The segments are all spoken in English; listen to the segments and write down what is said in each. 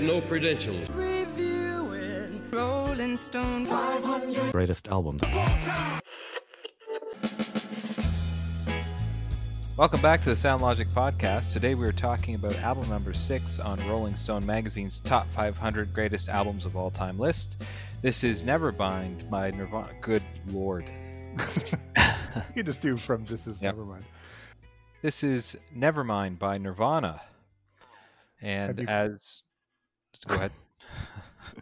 No credentials. Reviewing Rolling Stone 500. greatest album. Welcome back to the Sound Logic podcast. Today we are talking about album number six on Rolling Stone magazine's top 500 greatest albums of all time list. This is Nevermind by Nirvana. Good lord. You can just do from this is Yep. never mind. This is Nevermind by Nirvana. And you- as. Let's go ahead.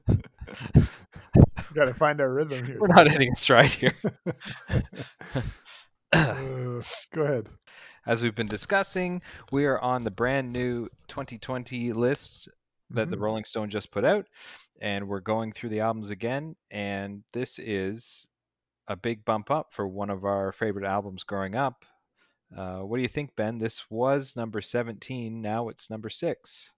we Got to find our rhythm here. We're not hitting stride here. Uh, go ahead. As we've been discussing, we are on the brand new 2020 list that the Mhm. Rolling Stone just put out, and we're going through the albums again. And this is a big bump up for one of our favorite albums growing up. Uh, what do you think, Ben? This was number 17. Now it's number six.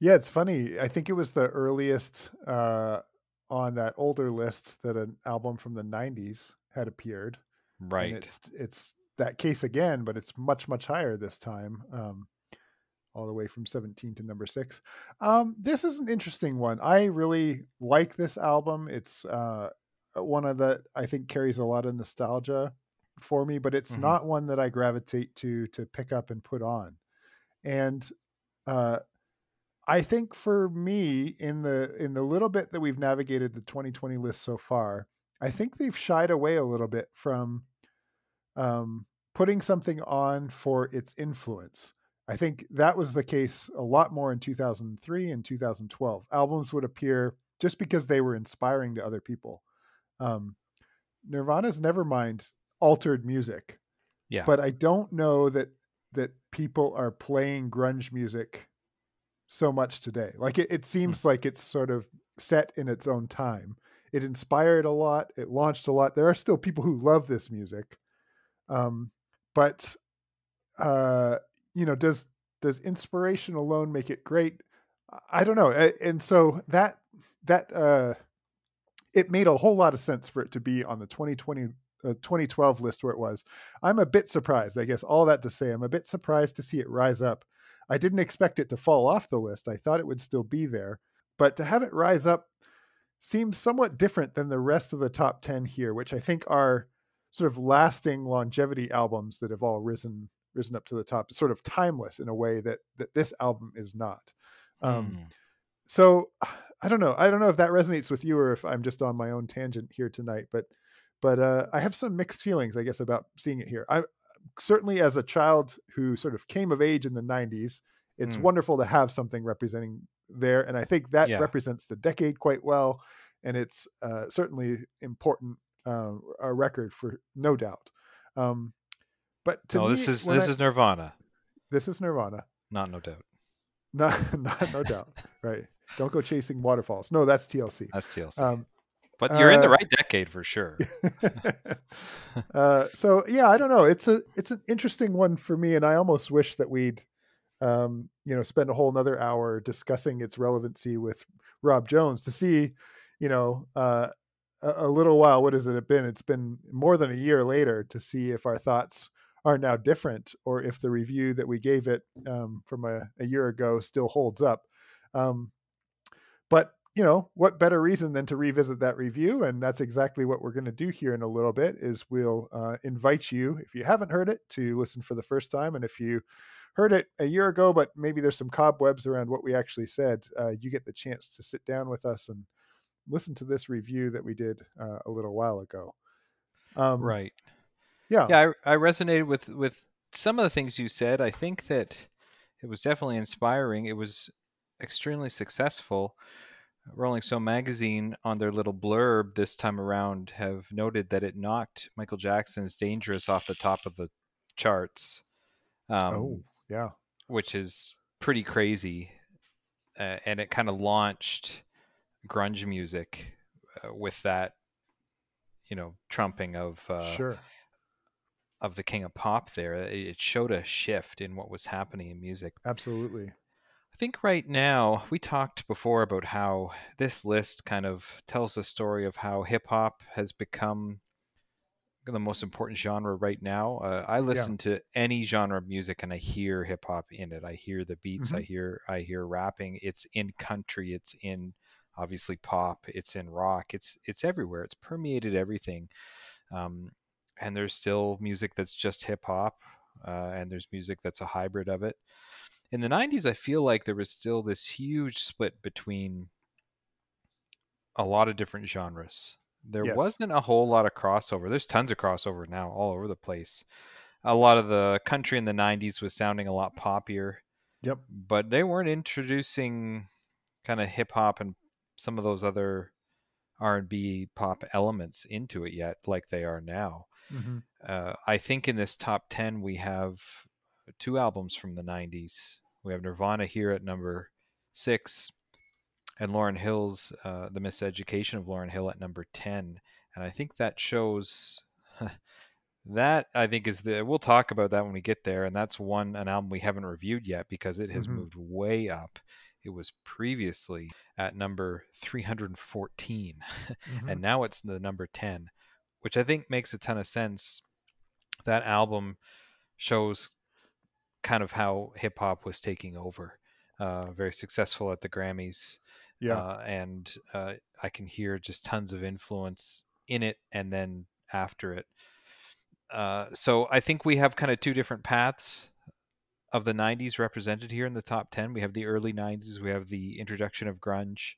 Yeah, it's funny. I think it was the earliest uh, on that older list that an album from the '90s had appeared. And Right. it's it's that case again, but it's much much higher this time. Um, all the way from 17 to number six. Um, this is an interesting one. I really like this album. It's uh, one of the I think carries a lot of nostalgia for me, but it's Mhm. not one that I gravitate to to pick up and put on. And uh, I think for me, in the in the little bit that we've navigated the 2020 list so far, I think they've shied away a little bit from um, putting something on for its influence. I think that was the case a lot more in 2003 and 2012. Albums would appear just because they were inspiring to other people. Um, Nirvana's Nevermind altered music, Yeah. but I don't know that that people are playing grunge music so much today. Like it, it seems like it's sort of set in its own time. It inspired a lot. It launched a lot. There are still people who love this music, um, but uh, you know, does does inspiration alone make it great? I don't know. And so that that uh, it made a whole lot of sense for it to be on the 2020 uh, 2012 list where it was. I'm a bit surprised. I guess all that to say, I'm a bit surprised to see it rise up. I didn't expect it to fall off the list. I thought it would still be there, but to have it rise up seems somewhat different than the rest of the top 10 here, which I think are sort of lasting longevity albums that have all risen risen up to the top, sort of timeless in a way that that this album is not. Um, Hmm. so I don't know. I don't know if that resonates with you or if I'm just on my own tangent here tonight, but but uh, I have some mixed feelings, I guess, about seeing it here. I certainly, as a child who sort of came of age in the '90s, it's Mm. wonderful to have something representing there, and I think that Yeah. represents the decade quite well, and it's uh, certainly important uh, a record for no doubt. Um, but to no, me, this is this I- is Nirvana. this is Nirvana. Not no doubt. No, not, no doubt. Right. Don't go chasing waterfalls. No, that's TLC. That's TLC. Um, but you're in the uh, right decade for sure. uh, so yeah, I don't know. It's a it's an interesting one for me, and I almost wish that we'd um, you know spend a whole another hour discussing its relevancy with Rob Jones to see, you know, uh, a, a little while. What has it been? It's been more than a year later to see if our thoughts are now different, or if the review that we gave it um, from a, a year ago still holds up. Um, but you know what better reason than to revisit that review and that's exactly what we're going to do here in a little bit is we'll uh, invite you if you haven't heard it to listen for the first time and if you heard it a year ago but maybe there's some cobwebs around what we actually said uh, you get the chance to sit down with us and listen to this review that we did uh, a little while ago. Um, right. yeah. Yeah I, I resonated with with some of the things you said. I think that it was definitely inspiring. It was extremely successful rolling stone magazine on their little blurb this time around have noted that it knocked michael jackson's dangerous off the top of the charts um, oh yeah. which is pretty crazy uh, and it kind of launched grunge music uh, with that you know trumping of uh, sure. of the king of pop there. It it showed a shift in what was happening in music. Absolutely i think right now we talked before about how this list kind of tells the story of how hip hop has become the most important genre right now. Uh, I listen to any genre of music and I hear hip hop in it. I hear the beats. I Mhm. hear I hear rapping. It's in country. It's in obviously pop. It's in rock. It's it's everywhere. It's permeated everything. Um, and there's still music that's just hip hop, uh, and there's music that's a hybrid of it. In the '90s, I feel like there was still this huge split between a lot of different genres. There Yes. wasn't a whole lot of crossover. There's tons of crossover now all over the place. A lot of the country in the 90s was sounding a lot poppier, Yep. but they weren't introducing kind of hip hop and some of those other R&B pop elements into it yet like they are now. hmm Uh, I think in this top 10 we have two albums from the 90s. We have Nirvana here at number 6 and Lauryn Hill's uh, The Miseducation of Lauryn Hill at number 10. And I think that shows that I think is the we'll talk about that when we get there and that's one an album we haven't reviewed yet because it has Mhm. moved way up. It was previously at number 314 Mhm. and now it's the number 10 which i think makes a ton of sense that album shows kind of how hip hop was taking over uh, very successful at the grammys yeah. uh, and uh, i can hear just tons of influence in it and then after it. Uh, so i think we have kind of two different paths of the 90s represented here in the top 10 we have the early 90s we have the introduction of grunge.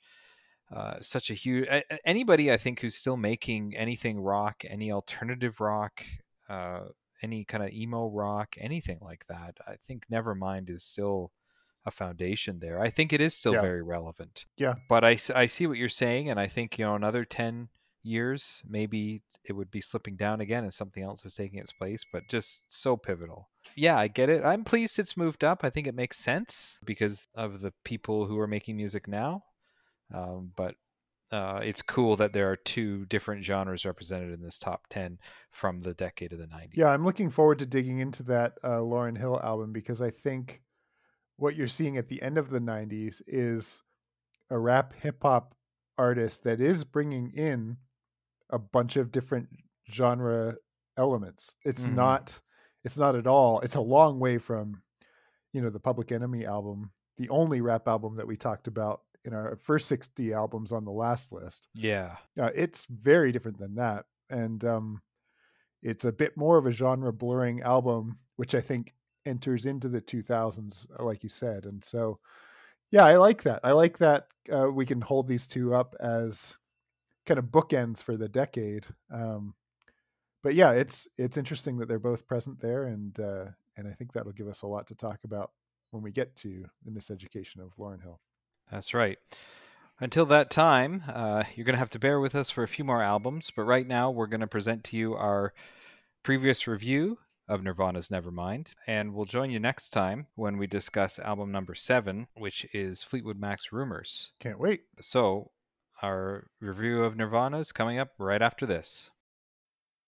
Uh, such a huge anybody i think who's still making anything rock any alternative rock uh, any kind of emo rock anything like that i think nevermind is still a foundation there. I think it is still Yeah. very relevant. Yeah. but I, I see what you're saying and i think you know another 10 years maybe it would be slipping down again and something else is taking its place but just so pivotal. Yeah i get it. I'm pleased it's moved up. I think it makes sense because of the people who are making music now um, but uh, it's cool that there are two different genres represented in this top 10 from the decade of the 90s Yeah, I'm looking forward to digging into that uh, Lauryn Hill album because I think what you're seeing at the end of the 90s is a rap hip hop artist that is bringing in a bunch of different genre elements. It's Mhm. not it's not at all. It's a long way from you know the Public Enemy album, the only rap album that we talked about in our first 60 albums on the last list. Yeah. Uh, it's very different than that and um it's a bit more of a genre blurring album which i think enters into the 2000s uh, like you said and so yeah i like that. I like that uh, we can hold these two up as kind of bookends for the decade um but yeah it's it's interesting that they're both present there and uh and i think that'll give us a lot to talk about when we get to the miseducation of lauryn hill That's right. Until that time, uh, you're going to have to bear with us for a few more albums, but right now we're going to present to you our previous review of Nirvana's Nevermind, and we'll join you next time when we discuss album number seven, which is Fleetwood Mac's Rumours. can't wait So, our review of Nirvana is coming up right after this.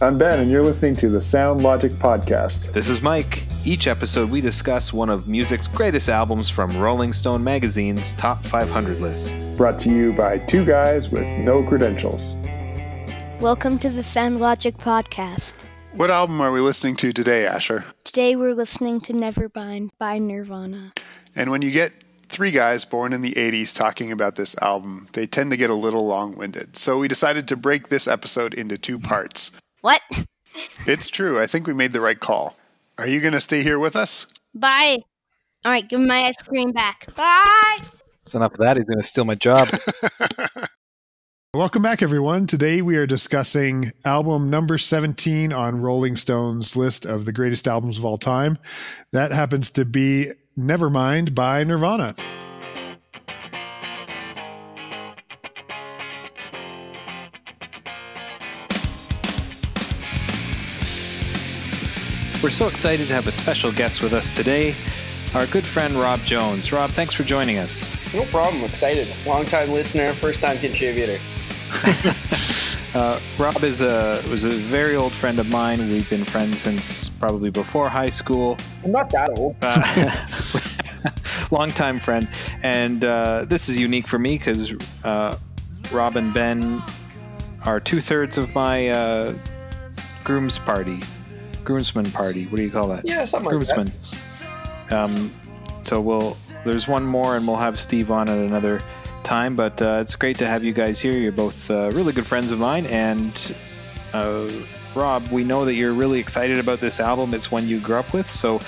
I'm ben and you're listening to the sound logic podcast This is Mike. Each episode, we discuss one of music's greatest albums from Rolling Stone magazine's top 500 list. brought to you by two guys with no credentials. Welcome to the Sound Logic Podcast. What album are we listening to today, Asher? Today we're listening to Nevermind by Nirvana. And when you get three guys born in the 80s talking about this album, they tend to get a little long winded. So we decided to break this episode into two parts. What? It's true, I think we made the right call. Are you going to stay here with us? Bye. All right, give me my ice cream back. Bye. That's enough of that. He's going to steal my job. Welcome back, everyone. Today we are discussing album number 17 on Rolling Stone's list of the greatest albums of all time. That happens to be Nevermind by Nirvana. We're so excited to have a special guest with us today, our good friend Rob Jones. Rob, thanks for joining us. No problem. Excited. Long time listener, first time contributor. Uh, Rob is a was a very old friend of mine. We've been friends since probably before high school. I'm not that old. Uh, longtime friend, and uh, this is unique for me because uh, Rob and Ben are two thirds of my uh, groom's party, groomsman party. What do you call that? Yeah, something like groomsman. Um, so we'll there's one more, and we'll have Steve on at another time. But uh, it's great to have you guys here. You're both uh, really good friends of mine, and uh, Rob, we know that you're really excited about this album. It's one you grew up with, so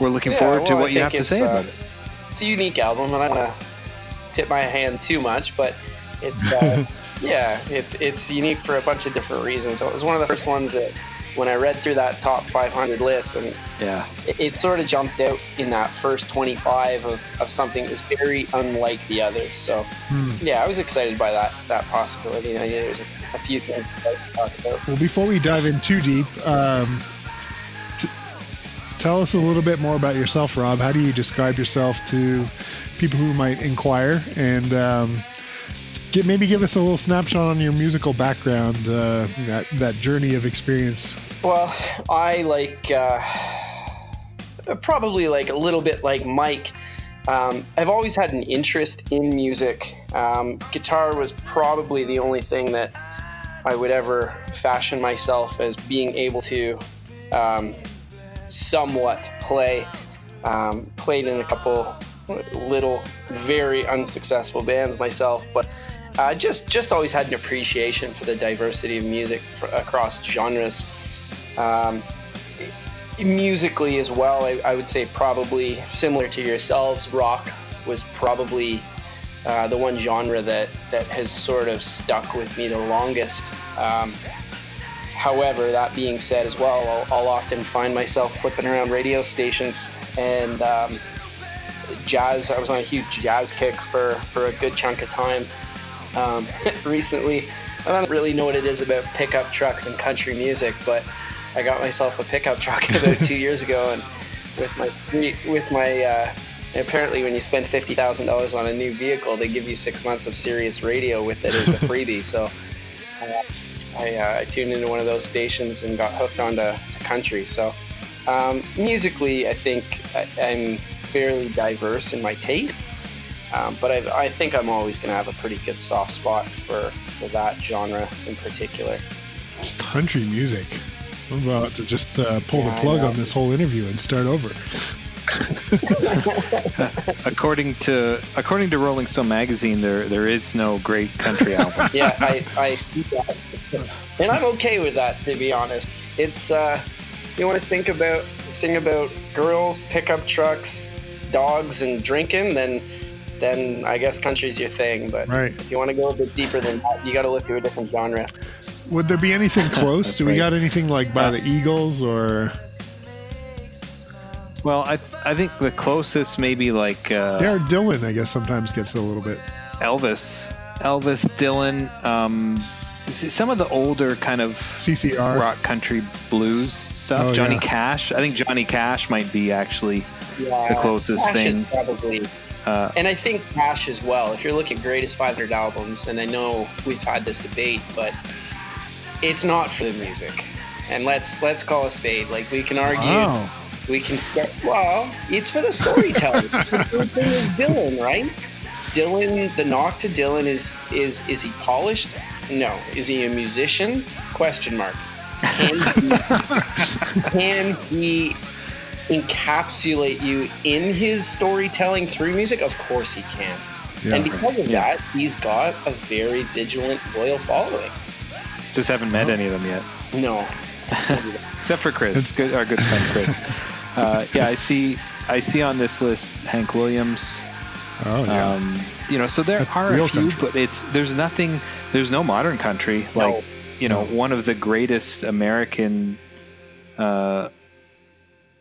we're looking Yeah, forward to well, I what you have to say uh, about it. It's a unique album, and I don't want to tip my hand too much, but it's uh, yeah, it's it's unique for a bunch of different reasons. So it was one of the first ones that when I read through that top 500 list, and Yeah, it, it sort of jumped out in that first 25 of, of something that was very unlike the others. So Hmm. yeah, I was excited by that that possibility. And I knew there was a, a few things to talk about. Well, before we dive in too deep, um, t- tell us a little bit more about yourself, Rob. How do you describe yourself to people who might inquire? And um, get, maybe give us a little snapshot on your musical background, uh, that, that journey of experience. Well, I like uh, probably like a little bit like Mike. Um, I've always had an interest in music. Um, guitar was probably the only thing that I would ever fashion myself as being able to um, somewhat play. Um, played in a couple little, very unsuccessful bands myself, but uh, just just always had an appreciation for the diversity of music fr across genres. Um, musically as well, I, I would say probably similar to yourselves, rock was probably uh, the one genre that that has sort of stuck with me the longest. Um, however, that being said, as well, I'll, I'll often find myself flipping around radio stations and um, jazz. I was on a huge jazz kick for for a good chunk of time. Um, recently, I don't really know what it is about pickup trucks and country music, but I got myself a pickup truck about two years ago, and with my with my uh, apparently when you spend fifty thousand dollars on a new vehicle, they give you six months of Sirius radio with it as a freebie. So uh, I, uh, I tuned into one of those stations and got hooked onto to country. So um, musically, I think I, I'm fairly diverse in my taste. Um, but I, I think I'm always going to have a pretty good soft spot for, for that genre in particular. Country music. I'm about to just uh, pull Yeah, the plug on this whole interview and start over. according to according to Rolling Stone magazine, there there is no great country album. yeah, I, I see that. And I'm okay with that, to be honest. It's, uh, you want to think about, sing about girls, pickup trucks, dogs, and drinking, then then I guess country's your thing. But Right. if you want to go a bit deeper than that, you got to look through a different genre. Would there be anything close? That's Do we right. got anything like by the Eagles or well, I I think the closest maybe like uh, Derek Dylan? I guess sometimes gets a little bit. Elvis, Elvis, Dylan. Um, some of the older kind of CCR. rock country blues stuff. Oh, Johnny yeah. Cash. I think Johnny Cash might be actually Yeah, the closest Cash thing. Is probably, Uh, and I think Cash as well. If you're looking at greatest 500 albums, and I know we've had this debate, but it's not for the music. And let's let's call a spade. Like we can argue, Wow. we can start. Well, it's for the storytelling. the thing is Dylan, right? Dylan, the knock to Dylan is is is he polished? No. Is he a musician? Question mark. Can he, can he encapsulate you in his storytelling through music? Of course he can. Yeah. And because of Yeah. that, he's got a very vigilant, loyal following. just haven't met any of them yet, No. except for Chris, good, our good friend Chris. Uh, yeah, I see. I see on this list Hank Williams. Oh yeah. Um, you know, so there That's are a few, country. but it's there's nothing. There's no modern country like No. you know No. one of the greatest American, uh,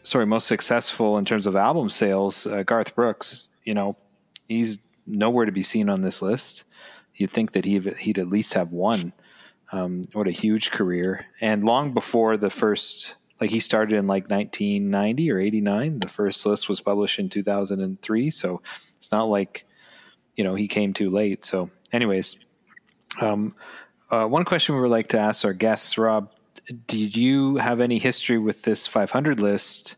sorry, most successful in terms of album sales, uh, Garth Brooks. You know, he's nowhere to be seen on this list. You'd think that he he'd at least have one. Um, what a huge career! And long before the first like he started in like 1990 or 89. The first list was published in 2003, so it's not like you know he came too late. So, anyways, um, uh, one question we would like to ask our guests, Rob, did you have any history with this 500 list?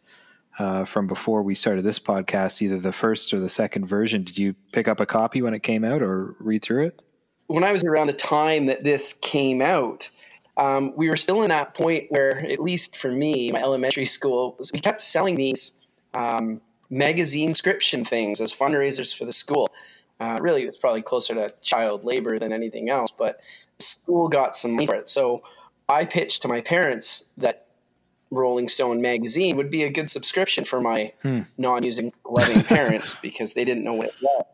Uh, from before we started this podcast, either the first or the second version. Did you pick up a copy when it came out or read through it? When I was around the time that this came out, um, we were still in that point where, at least for me, my elementary school, we kept selling these um, magazine subscription things as fundraisers for the school. Uh, really, it was probably closer to child labor than anything else, but the school got some money for it. So I pitched to my parents that Rolling Stone magazine would be a good subscription for my hmm. non-using loving parents because they didn't know what it was.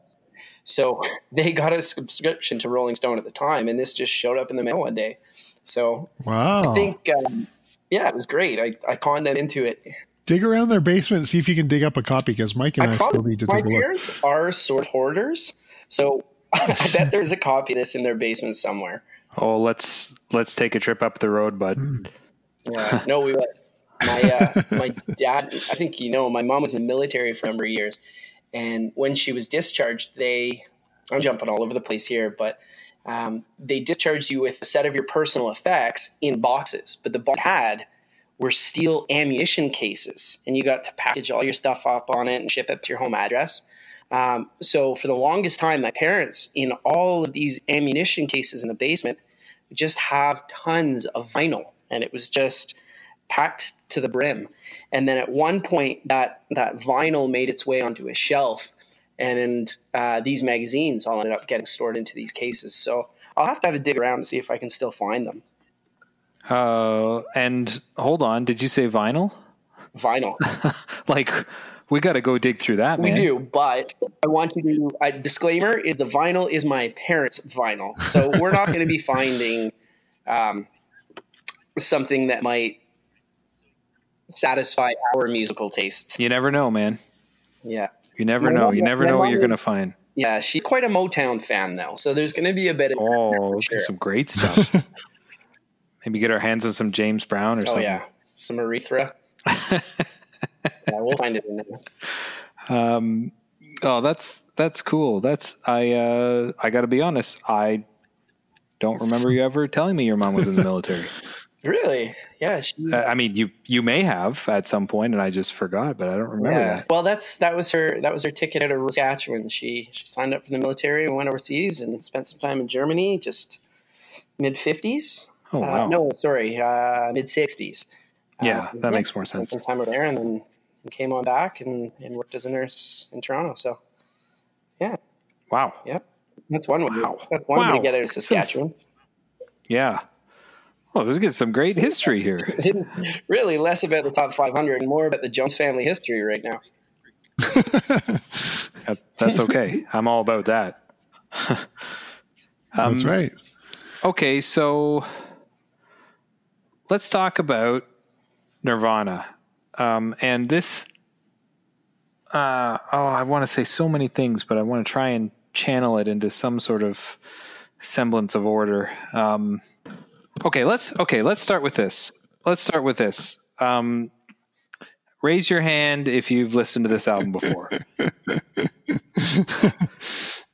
So they got a subscription to Rolling Stone at the time, and this just showed up in the mail one day. So wow, I think um, yeah, it was great. I I conned them into it. Dig around their basement and see if you can dig up a copy because Mike and I, I still need to take a look. My parents are sort hoarders, so I bet there's a copy of this in their basement somewhere. Oh, let's let's take a trip up the road, bud. Yeah, no, we went my uh, my dad, I think you know, my mom was in the military for a number of years, and when she was discharged, they I'm jumping all over the place here, but um, they discharged you with a set of your personal effects in boxes, but the box had were steel ammunition cases, and you got to package all your stuff up on it and ship it to your home address. Um, so for the longest time, my parents, in all of these ammunition cases in the basement, just have tons of vinyl, and it was just packed to the brim. And then at one point, that that vinyl made its way onto a shelf, and uh, these magazines all ended up getting stored into these cases. So I'll have to have a dig around to see if I can still find them. Uh, and hold on, did you say vinyl? Vinyl. like we got to go dig through that. We man. do, but I want you to. A disclaimer: is the vinyl is my parents' vinyl, so we're not going to be finding um, something that might satisfy our musical tastes. You never know, man. Yeah. You never know. You never know what you're going to find. Yeah, she's quite a Motown fan, though. So there's going to be a bit of. Oh, sure. some great stuff. Maybe get our hands on some James Brown or oh, something. yeah. Some Aretha. yeah, we'll find it in there. Um, oh, that's that's cool. That's I uh, I got to be honest. I don't remember you ever telling me your mom was in the military. Really? Yeah. She, uh, I mean, you you may have at some point, and I just forgot, but I don't remember yeah. that. Well, that's that was her that was her ticket out of Saskatchewan. She she signed up for the military and went overseas and spent some time in Germany, just mid fifties. Oh uh, wow! Uh, no, sorry, uh, mid sixties. Yeah, that yeah, makes more sense. Some time over there, and then and came on back and, and worked as a nurse in Toronto. So, yeah. Wow. Yep. That's one way. Wow. That's one wow. way to get out of Saskatchewan. Yeah. Well, let's get some great history here. really, less about the top 500 and more about the Jones family history right now. that, that's okay. I'm all about that. um, that's right. Okay, so let's talk about Nirvana. Um, and this, uh, oh, I want to say so many things, but I want to try and channel it into some sort of semblance of order. Um, Okay, let's okay, let's start with this. Let's start with this. Um, raise your hand if you've listened to this album before.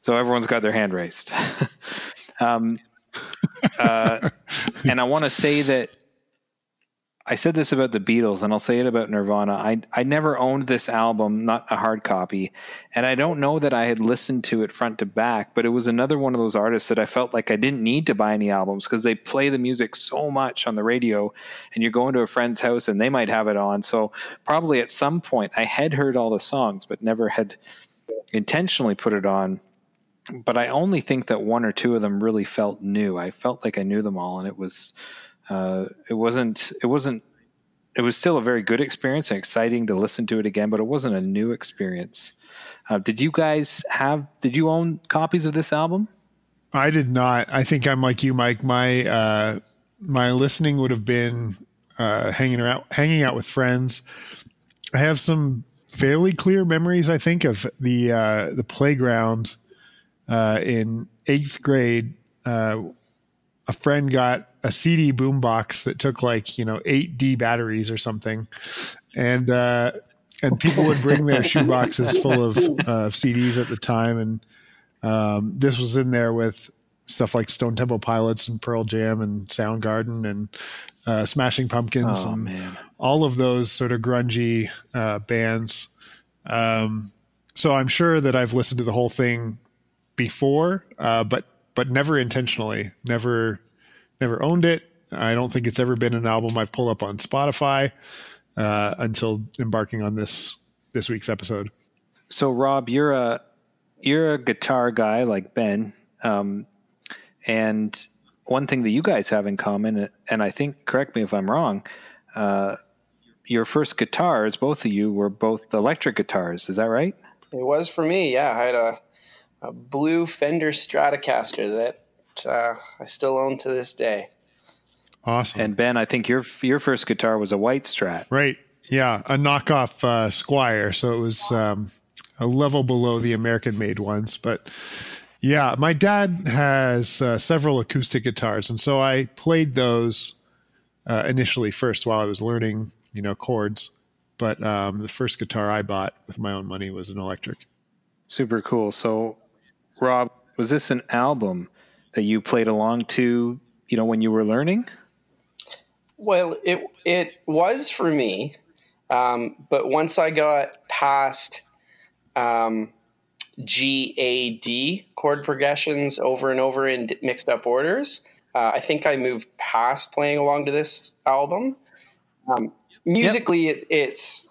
so everyone's got their hand raised. um, uh, and I want to say that I said this about the Beatles, and I'll say it about Nirvana. I I never owned this album, not a hard copy, and I don't know that I had listened to it front to back. But it was another one of those artists that I felt like I didn't need to buy any albums because they play the music so much on the radio, and you're going to a friend's house and they might have it on. So probably at some point I had heard all the songs, but never had intentionally put it on. But I only think that one or two of them really felt new. I felt like I knew them all, and it was uh, it wasn't it wasn't it was still a very good experience and exciting to listen to it again, but it wasn't a new experience. Uh, did you guys have? Did you own copies of this album? I did not. I think I'm like you, Mike. My uh, my listening would have been uh, hanging around, hanging out with friends. I have some fairly clear memories. I think of the uh, the playground uh, in eighth grade. Uh, a friend got a CD boombox that took like you know eight D batteries or something, and uh, and people would bring their shoe boxes full of uh, CDs at the time, and um, this was in there with stuff like Stone Temple Pilots and Pearl Jam and Soundgarden and uh, Smashing Pumpkins Oh and man. all of those sort of grungy uh, bands. Um, so I'm sure that I've listened to the whole thing before, uh, but but never intentionally, never never owned it. I don't think it's ever been an album I've pulled up on Spotify uh, until embarking on this this week's episode. So Rob, you're a you're a guitar guy like Ben, um, and one thing that you guys have in common, and I think correct me if I'm wrong, uh, your first guitars, both of you, were both electric guitars. Is that right? It was for me, yeah. I had a, a blue Fender Stratocaster that uh, I still own to this day. Awesome. And Ben, I think your your first guitar was a white Strat. Right. Yeah. A knockoff uh, Squier. So it was um, a level below the American made ones. But yeah, my dad has uh, several acoustic guitars. And so I played those uh, initially first while I was learning, you know, chords. But um, the first guitar I bought with my own money was an electric. Super cool. So, Rob, was this an album that you played along to, you know, when you were learning? Well, it it was for me, um, but once I got past um, G A D chord progressions over and over in mixed up orders, uh, I think I moved past playing along to this album. Um, musically, it, it's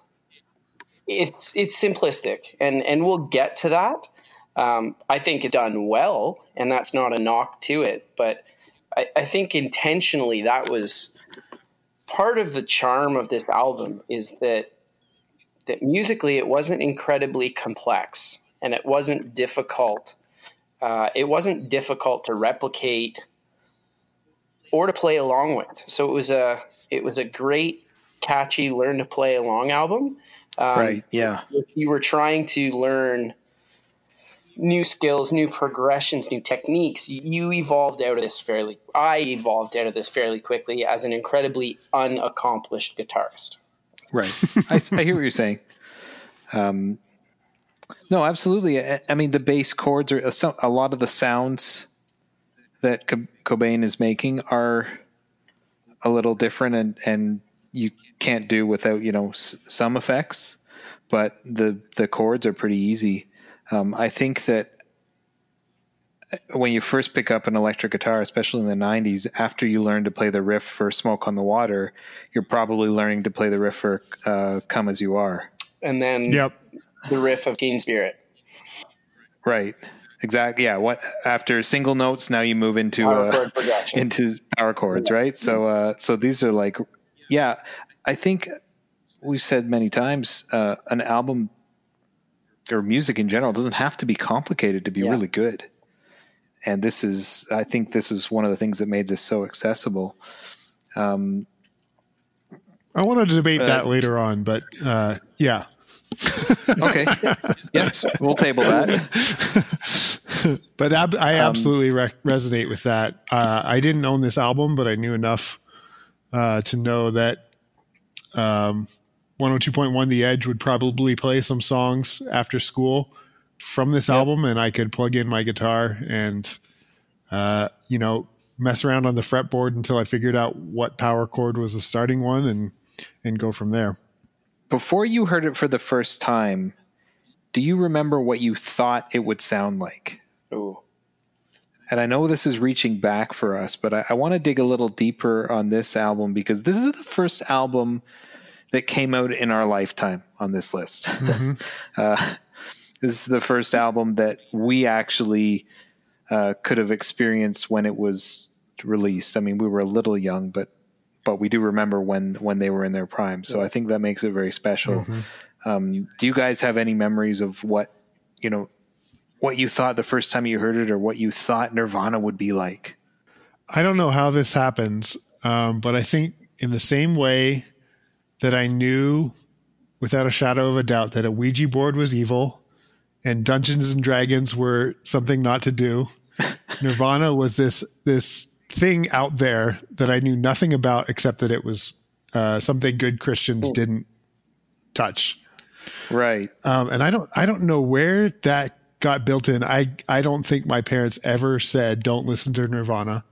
it's it's simplistic, and and we'll get to that. Um, I think it's done well, and that's not a knock to it, but I, I think intentionally that was part of the charm of this album is that that musically it wasn't incredibly complex and it wasn't difficult. Uh, it wasn't difficult to replicate or to play along with. So it was a it was a great, catchy, learn to play along album. Um, right. Yeah. If you were trying to learn new skills, new progressions, new techniques, you evolved out of this fairly. I evolved out of this fairly quickly as an incredibly unaccomplished guitarist. Right. I, I hear what you're saying. Um, no, absolutely. I, I mean, the bass chords are a lot of the sounds that Co- Cobain is making are a little different, and and you can't do without you know s- some effects, but the the chords are pretty easy. Um, I think that when you first pick up an electric guitar, especially in the 90s, after you learn to play the riff for Smoke on the Water, you're probably learning to play the riff for uh, Come As You Are. And then Yep. the riff of Teen Spirit. Right. Exactly. Yeah. What after single notes, now you move into Power uh, into power chords, right? So, uh, so these are like, yeah, I think we've said many times, uh, an album or music in general doesn't have to be complicated to be Yeah. really good. And this is, I think this is one of the things that made this so accessible. Um, I want to debate Uh, that later on, but uh, yeah. okay. yes. We'll table that. but ab- I Um, absolutely re- resonate with that. Uh, I didn't own this album, but I knew enough uh, to know that um, 102.1 The Edge would probably play some songs after school from this album, and I could plug in my guitar and, uh, you know, mess around on the fretboard until I figured out what power chord was the starting one and and go from there. Before you heard it for the first time, do you remember what you thought it would sound like? Oh. And I know this is reaching back for us, but I, I want to dig a little deeper on this album because this is the first album that came out in our lifetime on this list. uh, this is the first album that we actually uh, could have experienced when it was released. I mean, we were a little young, but but we do remember when when they were in their prime. So I think that makes it very special. Um, do you guys have any memories of what you know what you thought the first time you heard it, or what you thought Nirvana would be like? I don't know how this happens, um, but I think in the same way that I knew without a shadow of a doubt that a Ouija board was evil and Dungeons and Dragons were something not to do, Nirvana was this this thing out there that I knew nothing about except that it was uh, something good Christians didn't touch. Right. Um, and I don't I don't know where that got built in. I I don't think my parents ever said don't listen to Nirvana.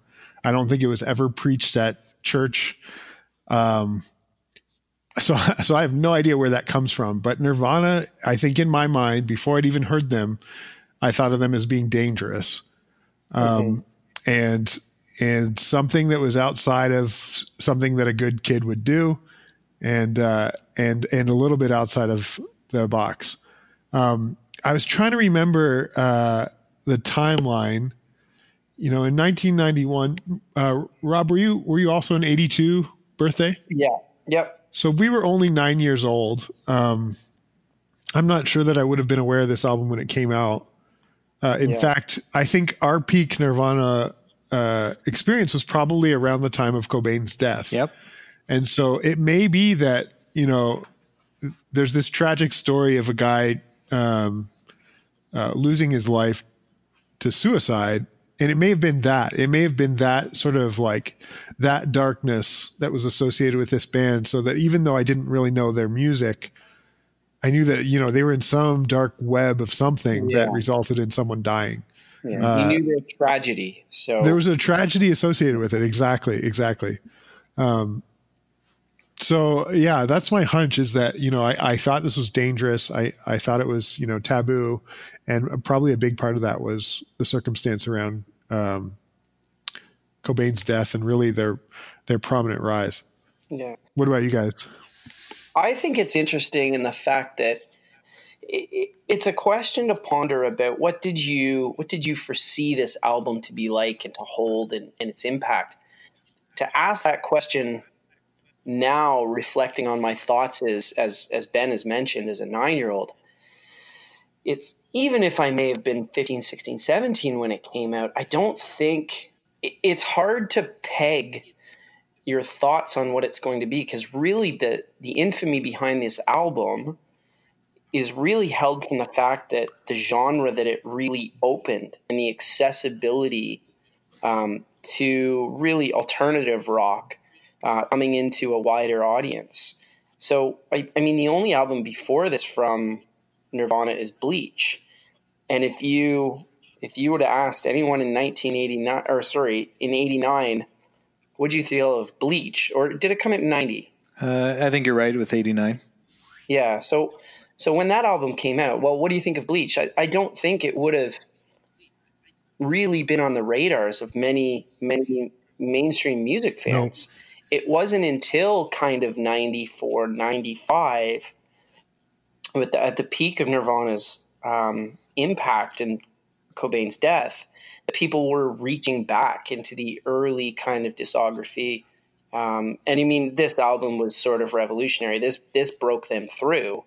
I don't think it was ever preached at church. Um, so so I have no idea where that comes from. But Nirvana, I think in my mind, before I'd even heard them, I thought of them as being dangerous, um, and and something that was outside of something that a good kid would do, and uh, and and a little bit outside of the box. Um, I was trying to remember uh, the timeline. You know, in 1991, uh, Rob, were you were you also an 82 birthday? Yeah. Yep. So we were only nine years old. Um, I'm not sure that I would have been aware of this album when it came out. Uh, in Yeah. fact, I think our peak Nirvana uh, experience was probably around the time of Cobain's death. Yep. And so it may be that, you know, there's this tragic story of a guy um, uh, losing his life to suicide. And it may have been that. It may have been that sort of like that darkness that was associated with this band. So that even though I didn't really know their music, I knew that, you know, they were in some dark web of something that resulted in someone dying. Yeah. Uh, he knew their tragedy. So There was a tragedy associated with it. Exactly, exactly. Um, so yeah, that's my hunch is that, you know, I, I thought this was dangerous. I, I thought it was, you know, taboo. And probably a big part of that was the circumstance around um, Cobain's death and really their their prominent rise. yeah. What about you guys? I think it's interesting in the fact that i- i it's a question to ponder about what did you what did you foresee this album to be like and to hold and, and its impact. To ask that question now, reflecting on my thoughts is as as Ben has mentioned as a nine year old, it's even if I may have been 15, 16, 17 when it came out, I don't think it- it's hard to peg your thoughts on what it's going to be because really the the infamy behind this album is really held from the fact that the genre that it really opened and the accessibility um, to really alternative rock uh, coming into a wider audience. So I, I mean, the only album before this from Nirvana is Bleach, and if you if you were to ask anyone in 1989 or sorry in 89 what do you feel of Bleach, or did it come in '90? Uh, I think you're right with 89. Yeah. So, so when that album came out, well, what do you think of Bleach? I, I don't think it would have really been on the radars of many, many mainstream music fans. It wasn't until kind of 94, 95, with the, at the peak of Nirvana's um, impact and Cobain's death, people were reaching back into the early kind of discography. Um, and I mean, this album was sort of revolutionary. This this broke them through.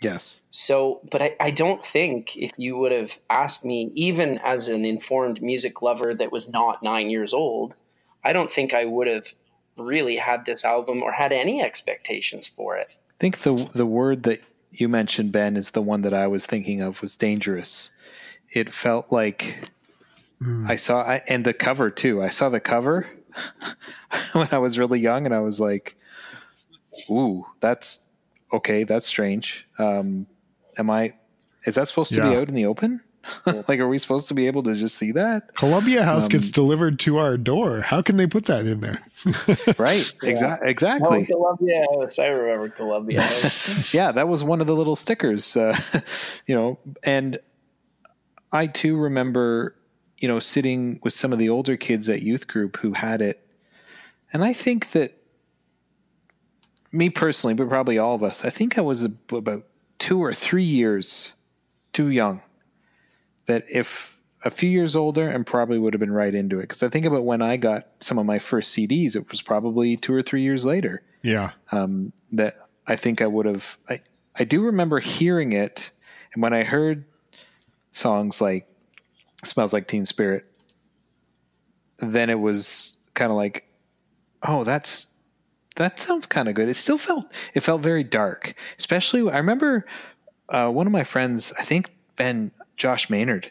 Yes. So, but I, I don't think if you would have asked me, even as an informed music lover that was not nine years old, I don't think I would have really had this album or had any expectations for it. I think the the word that you mentioned, Ben, is the one that I was thinking of was dangerous. It felt like I saw, I, and the cover too. I saw the cover when I was really young, and I was like, "Ooh, that's okay. That's strange. Um, am I? Is that supposed to be out in the open? like, are we supposed to be able to just see that? Columbia House Um, gets delivered to our door. How can they put that in there? Right? Yeah. Exa- Oh, exactly. Columbia House. I remember Columbia House. yeah, that was one of the little stickers, uh, you know. And I too remember, you know, sitting with some of the older kids at youth group who had it, and I think that me personally, but probably all of us, I think I was about two or three years too young. That if a few years older, and probably would have been right into it. Because I think about when I got some of my first CDs, it was probably two or three years later Yeah. um, that I think I would have. I, I do remember hearing it, and when I heard songs like "Smells Like Teen Spirit," then it was kind of like, "Oh, that's that sounds kind of good." It still felt it felt very dark, especially. I remember uh, one of my friends, I think Ben Josh Maynard,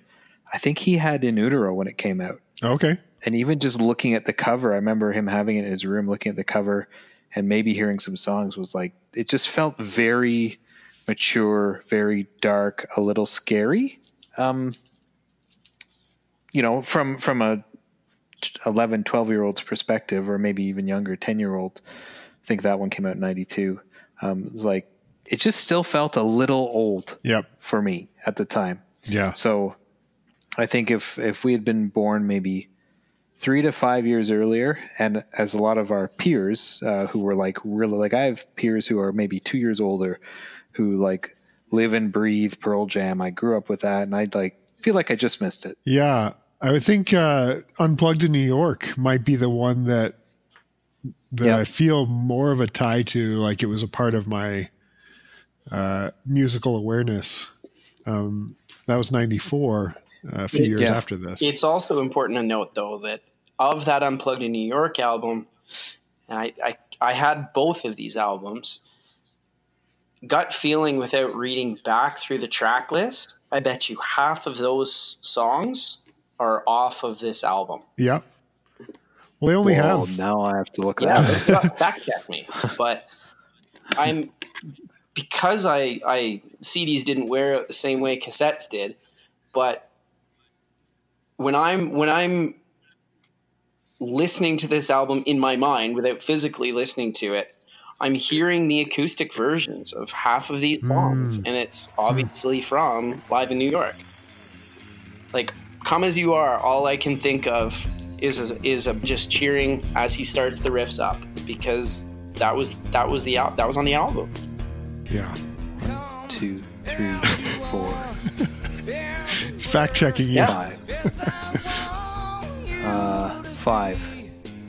I think he had In Utero when it came out. Okay. and even just looking at the cover, I remember him having it in his room, looking at the cover, and maybe hearing some songs was like it just felt very mature, very dark, a little scary. Um, you know, from from a 11, 12 year old's perspective, or maybe even younger, 10 year old. I think that one came out in 92. Um, it was like, it just still felt a little old Yep. for me at the time. Yeah. So I think if, if we had been born maybe three to five years earlier, and as a lot of our peers uh, who were like really, like I have peers who are maybe two years older who like live and breathe Pearl Jam. I grew up with that and I'd like feel like I just missed it. Yeah, I would think uh, Unplugged in New York might be the one that that Yeah. I feel more of a tie to. Like it was a part of my uh, musical awareness. Um, that was '94, a few years Yeah. after this. It's also important to note, though, that of that Unplugged in New York album, and I, I, I had both of these albums. Gut feeling without reading back through the track list, I bet you half of those songs are off of this album. yeah. Well, they only Whoa, have now I have to look it Yeah, up. but gut fact check me. But I'm because I I CDs didn't wear it the same way cassettes did, but when I'm when I'm listening to this album in my mind without physically listening to it, I'm hearing the acoustic versions of half of these songs, and it's obviously from Live in New York. Like, come as you are, all I can think of is is just cheering as he starts the riffs up because that was that was the al- that was on the album. yeah. Two, three, four, It's fact checking. Yeah. five. uh, five.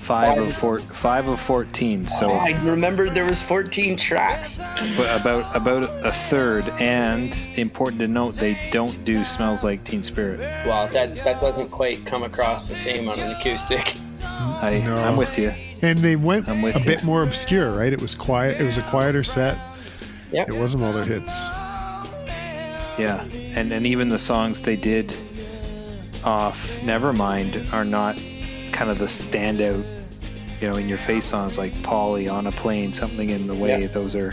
Five of four, five of fourteen. So oh, I remember there was 14 tracks. but about about a third. And important to note, they don't do "Smells Like Teen Spirit." Well, that that doesn't quite come across the same on an acoustic. I, No. I'm with you. And they went I'm with a you. bit more obscure, right? It was quiet. It was a quieter set. Yep. It wasn't all their hits. Yeah, and and even the songs they did off Nevermind are not kind of the standout, you know, in your face songs like Polly on a plain, something in the way. Yeah. Those are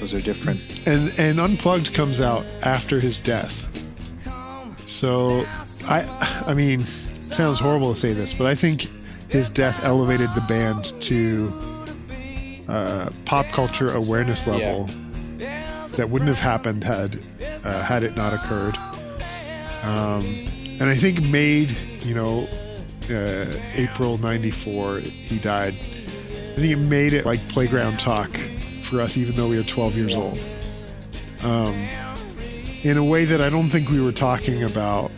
those are different. and and unplugged comes out after his death so i i mean sounds horrible to say this but i think his death elevated the band to uh, pop culture awareness level that wouldn't have happened had uh, had it not occurred um, and i think made you know uh, april 94 he died i think it made it like playground talk for us even though we were 12 years old um, in a way that I don't think we were talking about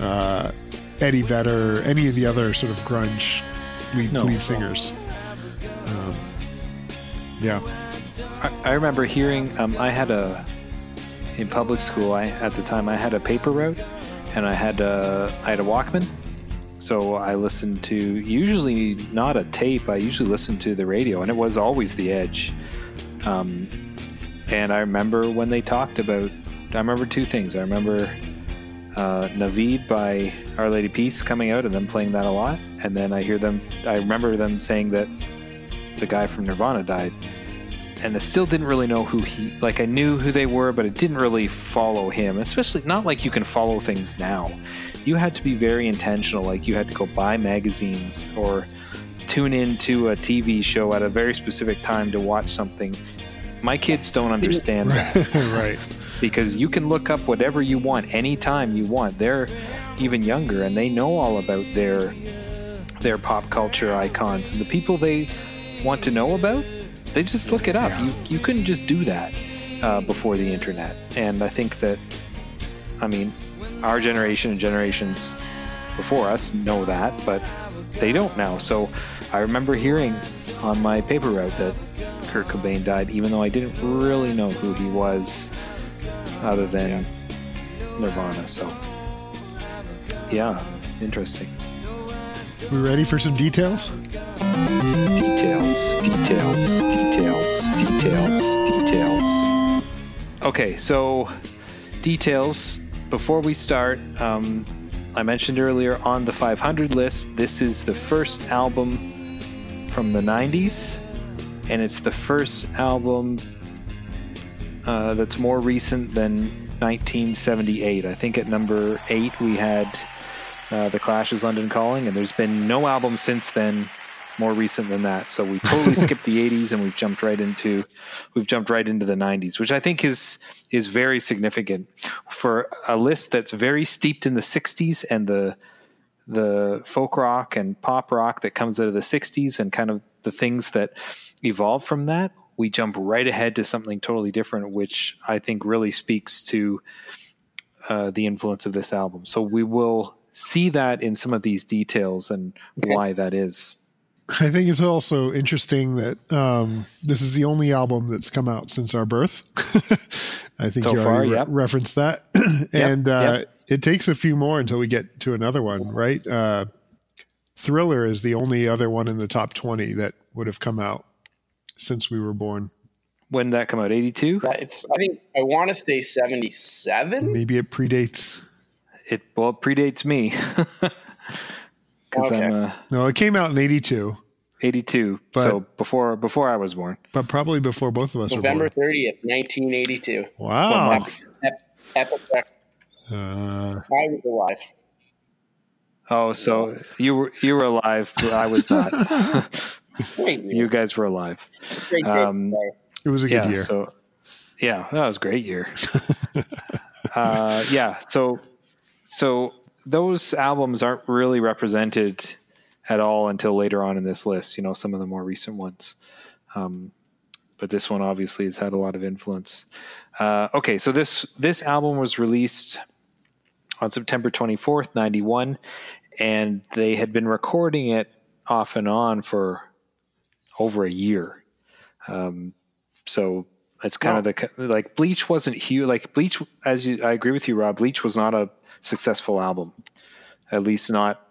uh, Eddie Vedder or any of the other sort of grunge lead, No. lead singers. Um, yeah, I, I remember hearing. Um, I had a in public school. I at the time I had a paper route, and I had a I had a Walkman. So I listened to usually not a tape. I usually listened to the radio, and it was always The Edge. Um, and I remember when they talked about. I remember two things. I remember uh, Naveed by Our Lady Peace coming out and them playing that a lot. And then I hear them. I remember them saying that the guy from Nirvana died and I still didn't really know who he like I knew who they were, but it didn't really follow him. Especially not like you can follow things now. You had to be very intentional, like you had to go buy magazines or tune into a TV show at a very specific time to watch something. My kids don't understand that right. because you can look up whatever you want anytime you want. They're even younger and they know all about their their pop culture icons and the people they want to know about. They just look it up. You you couldn't just do that uh, before the internet. And I think that, I mean, our generation and generations before us know that, but they don't now. So I remember hearing on my paper route that Kurt Cobain died, even though I didn't really know who he was other than Nirvana. So, yeah, interesting. We ready for some details? Details, details, details, details, details. Okay, so details. Before we start, um, I mentioned earlier on the 500 list, this is the first album from the 90s, and it's the first album uh, that's more recent than 1978. I think at number eight we had uh, The Clash's London Calling, and there's been no album since then more recent than that. So we totally skipped the 80s and we've jumped right into we've jumped right into the 90s, which I think is is very significant for a list that's very steeped in the 60s and the the folk rock and pop rock that comes out of the 60s and kind of the things that evolve from that. We jump right ahead to something totally different, which I think really speaks to uh, the influence of this album. So we will see that in some of these details and why that is. I think it's also interesting that um, this is the only album that's come out since our birth. I think So you far, already re- referenced that, and uh, yep. it takes a few more until we get to another one, right? Uh, Thriller is the only other one in the top twenty that would have come out since we were born. When did that come out? 82? It's I think I want to say 77. Maybe it predates. It well it predates me. Because Okay. I'm uh, No, it came out in '82, 82, so before before I was born. but probably before both of us November were 30th, 1982. Wow. Ep- Epic record. Uh, I was alive. Oh, so you were you were alive, but I was not. You guys were alive. great, great um, it was a good yeah. year. So yeah, that was a great year. uh, yeah. So so those albums aren't really represented at all until later on in this list. You know, some of the more recent ones. Um, but this one obviously has had a lot of influence. Uh, okay, so this this album was released on September 24th, 91, and they had been recording it off and on for over a year. Um, so it's kind of the like Bleach wasn't huge. Like Bleach, as you, I agree with you, Rob. Bleach was not a successful album, at least not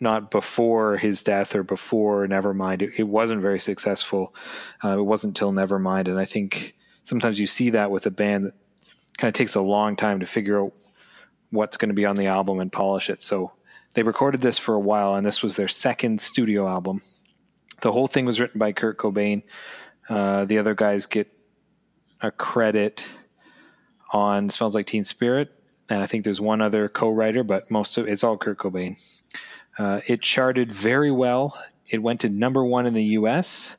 not before his death or before Nevermind. It, it wasn't very successful. Uh, it wasn't until Nevermind, and I think sometimes you see that with a band that kind of takes a long time to figure out what's going to be on the album and polish it. So they recorded this for a while, and this was their second studio album. The whole thing was written by Kurt Cobain. Uh, the other guys get a credit on "Smells Like Teen Spirit," and I think there's one other co-writer, but most of it's all Kurt Cobain. Uh, it charted very well. It went to number one in the U.S.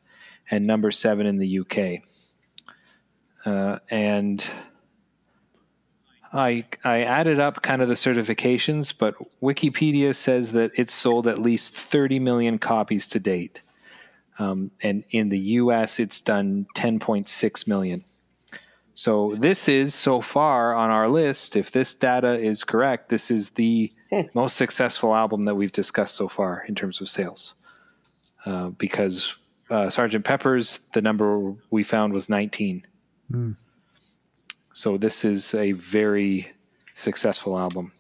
and number seven in the U.K. Uh, and I I added up kind of the certifications, but Wikipedia says that it's sold at least 30 million copies to date. Um, and in the US, it's done 10.6 million. So this is so far on our list. If this data is correct, this is the most successful album that we've discussed so far in terms of sales. Uh, because uh, Sergeant Pepper's, the number we found was 19. So this is a very successful album.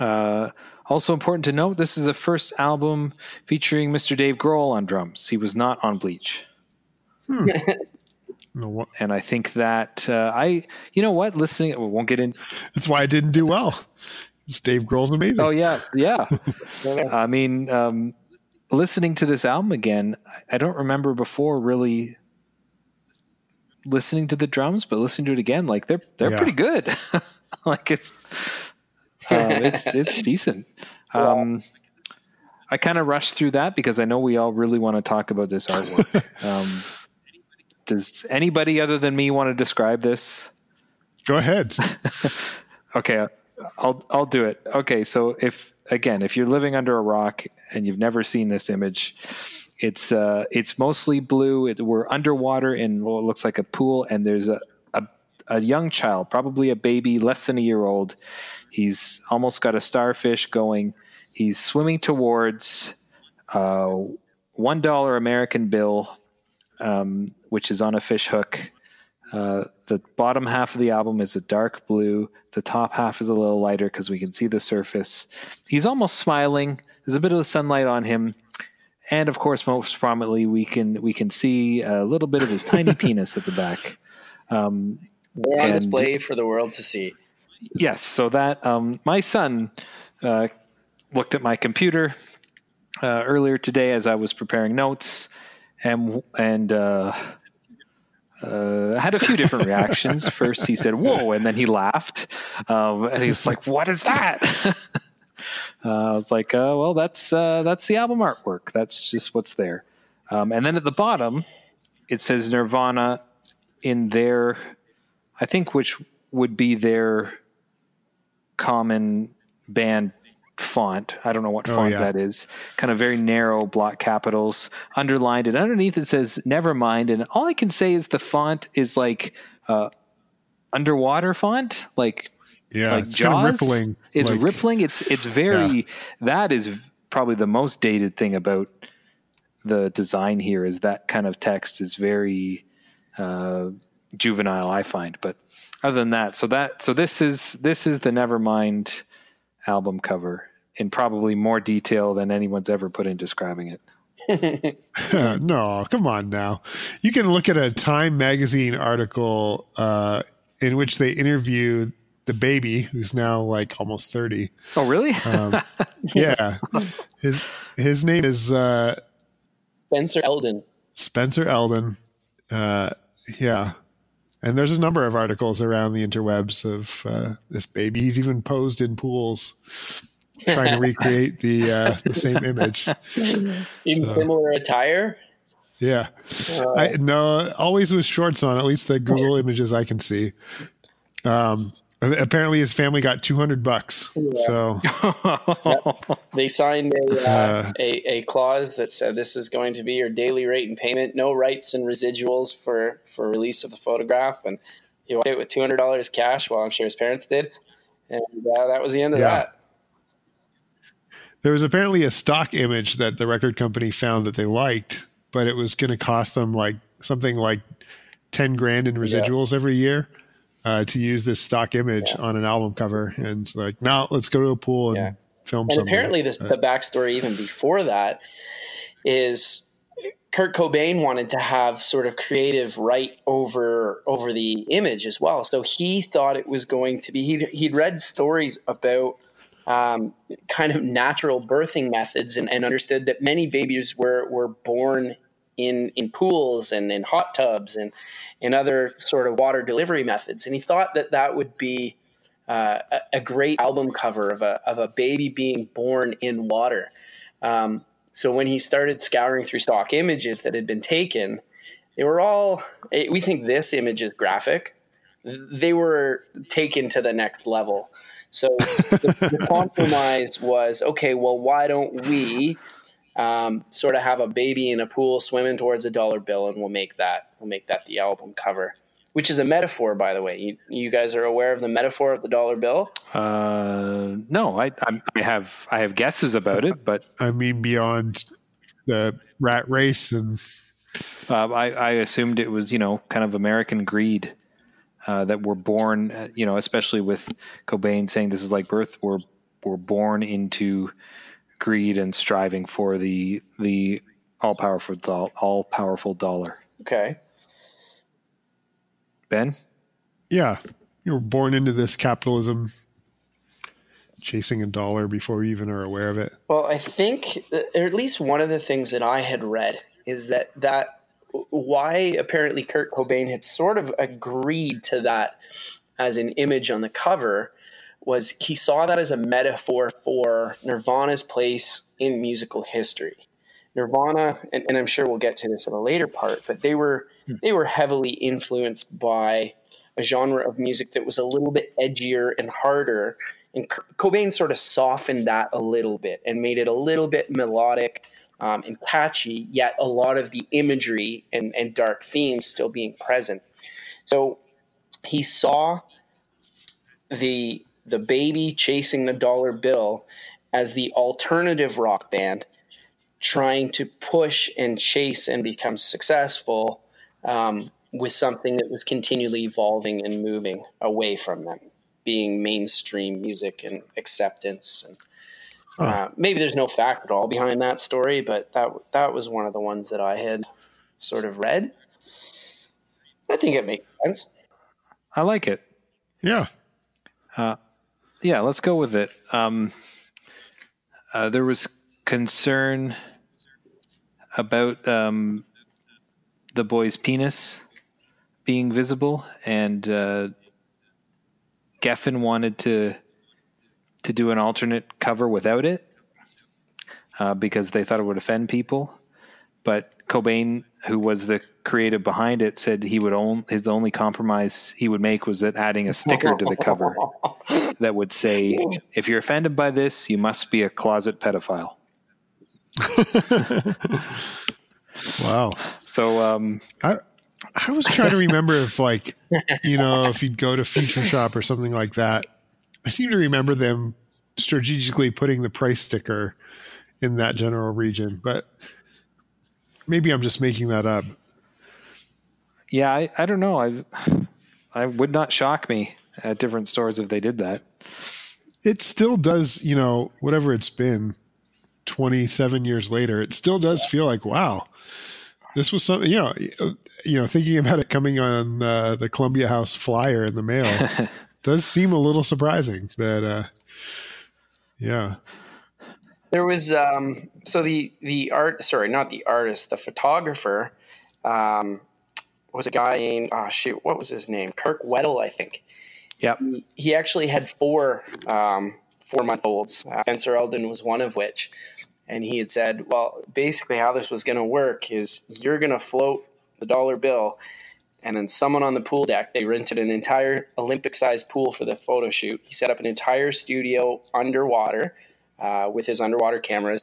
Uh, also important to note, this is the first album featuring Mr. Dave Grohl on drums. He was not on Bleach. No, what- and I think that uh, I, you know what, listening, we won't get in. That's why I didn't do well. It's Dave Grohl's amazing. Oh yeah, yeah. I mean, um, listening to this album again, I- I don't remember before really listening to the drums, but listening to it again, like they're they're Yeah. pretty good. like it's uh, it's it's decent. Um, I kind of rushed through that because I know we all really want to talk about this artwork. um, does anybody other than me want to describe this? Go ahead. Okay, I'll I'll do it. Okay, so if again, if you're living under a rock and you've never seen this image, it's uh it's mostly blue. It, we're underwater in what looks like a pool, and there's a, a a young child, probably a baby, less than a year old. He's almost got a starfish going. He's swimming towards uh, one dollar American bill, um, which is on a fish hook. Uh, the bottom half of the album is a dark blue. The top half is a little lighter because we can see the surface. He's almost smiling. There's a bit of sunlight on him, and of course, most prominently, we can we can see a little bit of his tiny penis at the back. Um, on display for the world to see. yes, so that um, my son uh, looked at my computer uh, earlier today as I was preparing notes, and and uh, uh, had a few different reactions. First, he said "whoa," and then he laughed, um, and he's like, "What is that?" uh, I was like, uh, "Well, that's uh, that's the album artwork. That's just what's there." Um, and then at the bottom, it says Nirvana in their, I think, which would be their common band font. I don't know what Oh, font yeah. that is. Kind of very narrow block capitals underlined, and underneath it says "Never mind." And all I can say is the font is like uh, underwater font, like Yeah, like it's kind of rippling. It's like- rippling. It's it's very. That is probably the most dated thing about the design here. Is that kind of text is very uh, juvenile. I find, but other than that, so that so this is this is the Nevermind album cover in probably more detail than anyone's ever put in describing it. no, come on now. You can look at a Time magazine article uh, in which they interview the baby, who's now like almost thirty. Oh, really? Um, yeah, his his name is uh, Spencer Elden. Spencer Elden. Uh, yeah, and there's a number of articles around the interwebs of uh, this baby. He's even posed in pools, trying to recreate the uh, the same image. Even So- similar attire. Yeah. Uh, I no, always with shorts on. At least the Google images I can see. Um, apparently his family got two hundred bucks. So They signed a, uh, Uh, a a clause that said this is going to be your daily rate and payment, no rights and residuals for for release of the photograph, and he walked out with two hundred dollars cash. Well, I'm sure his parents did, and uh, that was the end of Yeah. that. there was apparently a stock image that the record company found that they liked, but it was going to cost them like something like ten grand in residuals every year. Uh, to use this stock image Yeah. on an album cover, and it's like, now let's go to a pool and Yeah. film And something. apparently, this the backstory even before that is Kurt Cobain wanted to have sort of creative right over over the image as well. So he thought it was going to be. He'd, he'd read stories about um, kind of natural birthing methods and, and understood that many babies were were born in in pools and in hot tubs and in other sort of water delivery methods. And he thought that that would be uh, a, a great album cover of a of a baby being born in water. Um, so when he started scouring through stock images that had been taken, they were all. eh, We think this image is graphic. They were taken to the next level. So the, the compromise was okay. Well, why don't we um, sort of have a baby in a pool swimming towards a dollar bill, and we'll make that we'll make that the album cover, which is a metaphor, by the way. You, you guys are aware of the metaphor of the dollar bill? uh, no, I, I I have I have guesses about it, but I mean, beyond the rat race and Uh, I, I assumed it was, you know, kind of American greed uh, that we're born, uh, you know, especially with Cobain saying this is like birth. We're we're born into greed and striving for the the all powerful do- all powerful dollar. Okay. Ben, Yeah, you were born into this capitalism, chasing a dollar before you even are aware of it. Well, I think, or at least one of the things that I had read is that that why apparently Kurt Cobain had sort of agreed to that as an image on the cover was he saw that as a metaphor for Nirvana's place in musical history. Nirvana, and, and I'm sure we'll get to this in a later part, but they were they were heavily influenced by a genre of music that was a little bit edgier and harder. And Cobain sort of softened that a little bit and made it a little bit melodic um, and catchy, yet a lot of the imagery and, and dark themes still being present. So he saw the the baby chasing the dollar bill as the alternative rock band trying to push and chase and become successful um, with something that was continually evolving and moving away from them, being mainstream music and acceptance. And uh, maybe there's no fact at all behind that story, but that that was one of the ones that I had sort of read. I think it makes sense. I like it. Yeah, Uh, yeah, let's go with it. Um, uh, there was concern about um, the boy's penis being visible, and uh, Geffen wanted to to do an alternate cover without it uh, because they thought it would offend people. But Cobain, who was the creative behind it, said he would only his only compromise he would make was that adding a sticker to the cover that would say, "If you're offended by this, you must be a closet pedophile." Wow. So um, I I was trying to remember if like you know if you'd go to Future Shop or something like that. I seem to remember them strategically putting the price sticker in that general region, but maybe I'm just making that up. yeah, I, I don't know. I I would not shock me at different stores if they did that. It still does, you know, whatever it's been, 27 years later, it still does feel like wow. This was something, you know, you know, thinking about it coming on uh, the Columbia House flyer in the mail does seem a little surprising that uh yeah. There was um, so the the art sorry not the artist the photographer um, was a guy named oh shoot what was his name? Kirk Weddle I think. Yep. he, he actually had four um, four month olds. Uh, Spencer Elden was one of which. And he had said well basically how this was going to work is you're going to float the dollar bill and then someone on the pool deck they rented an entire Olympic sized pool for the photo shoot. He set up an entire studio underwater uh, with his underwater cameras,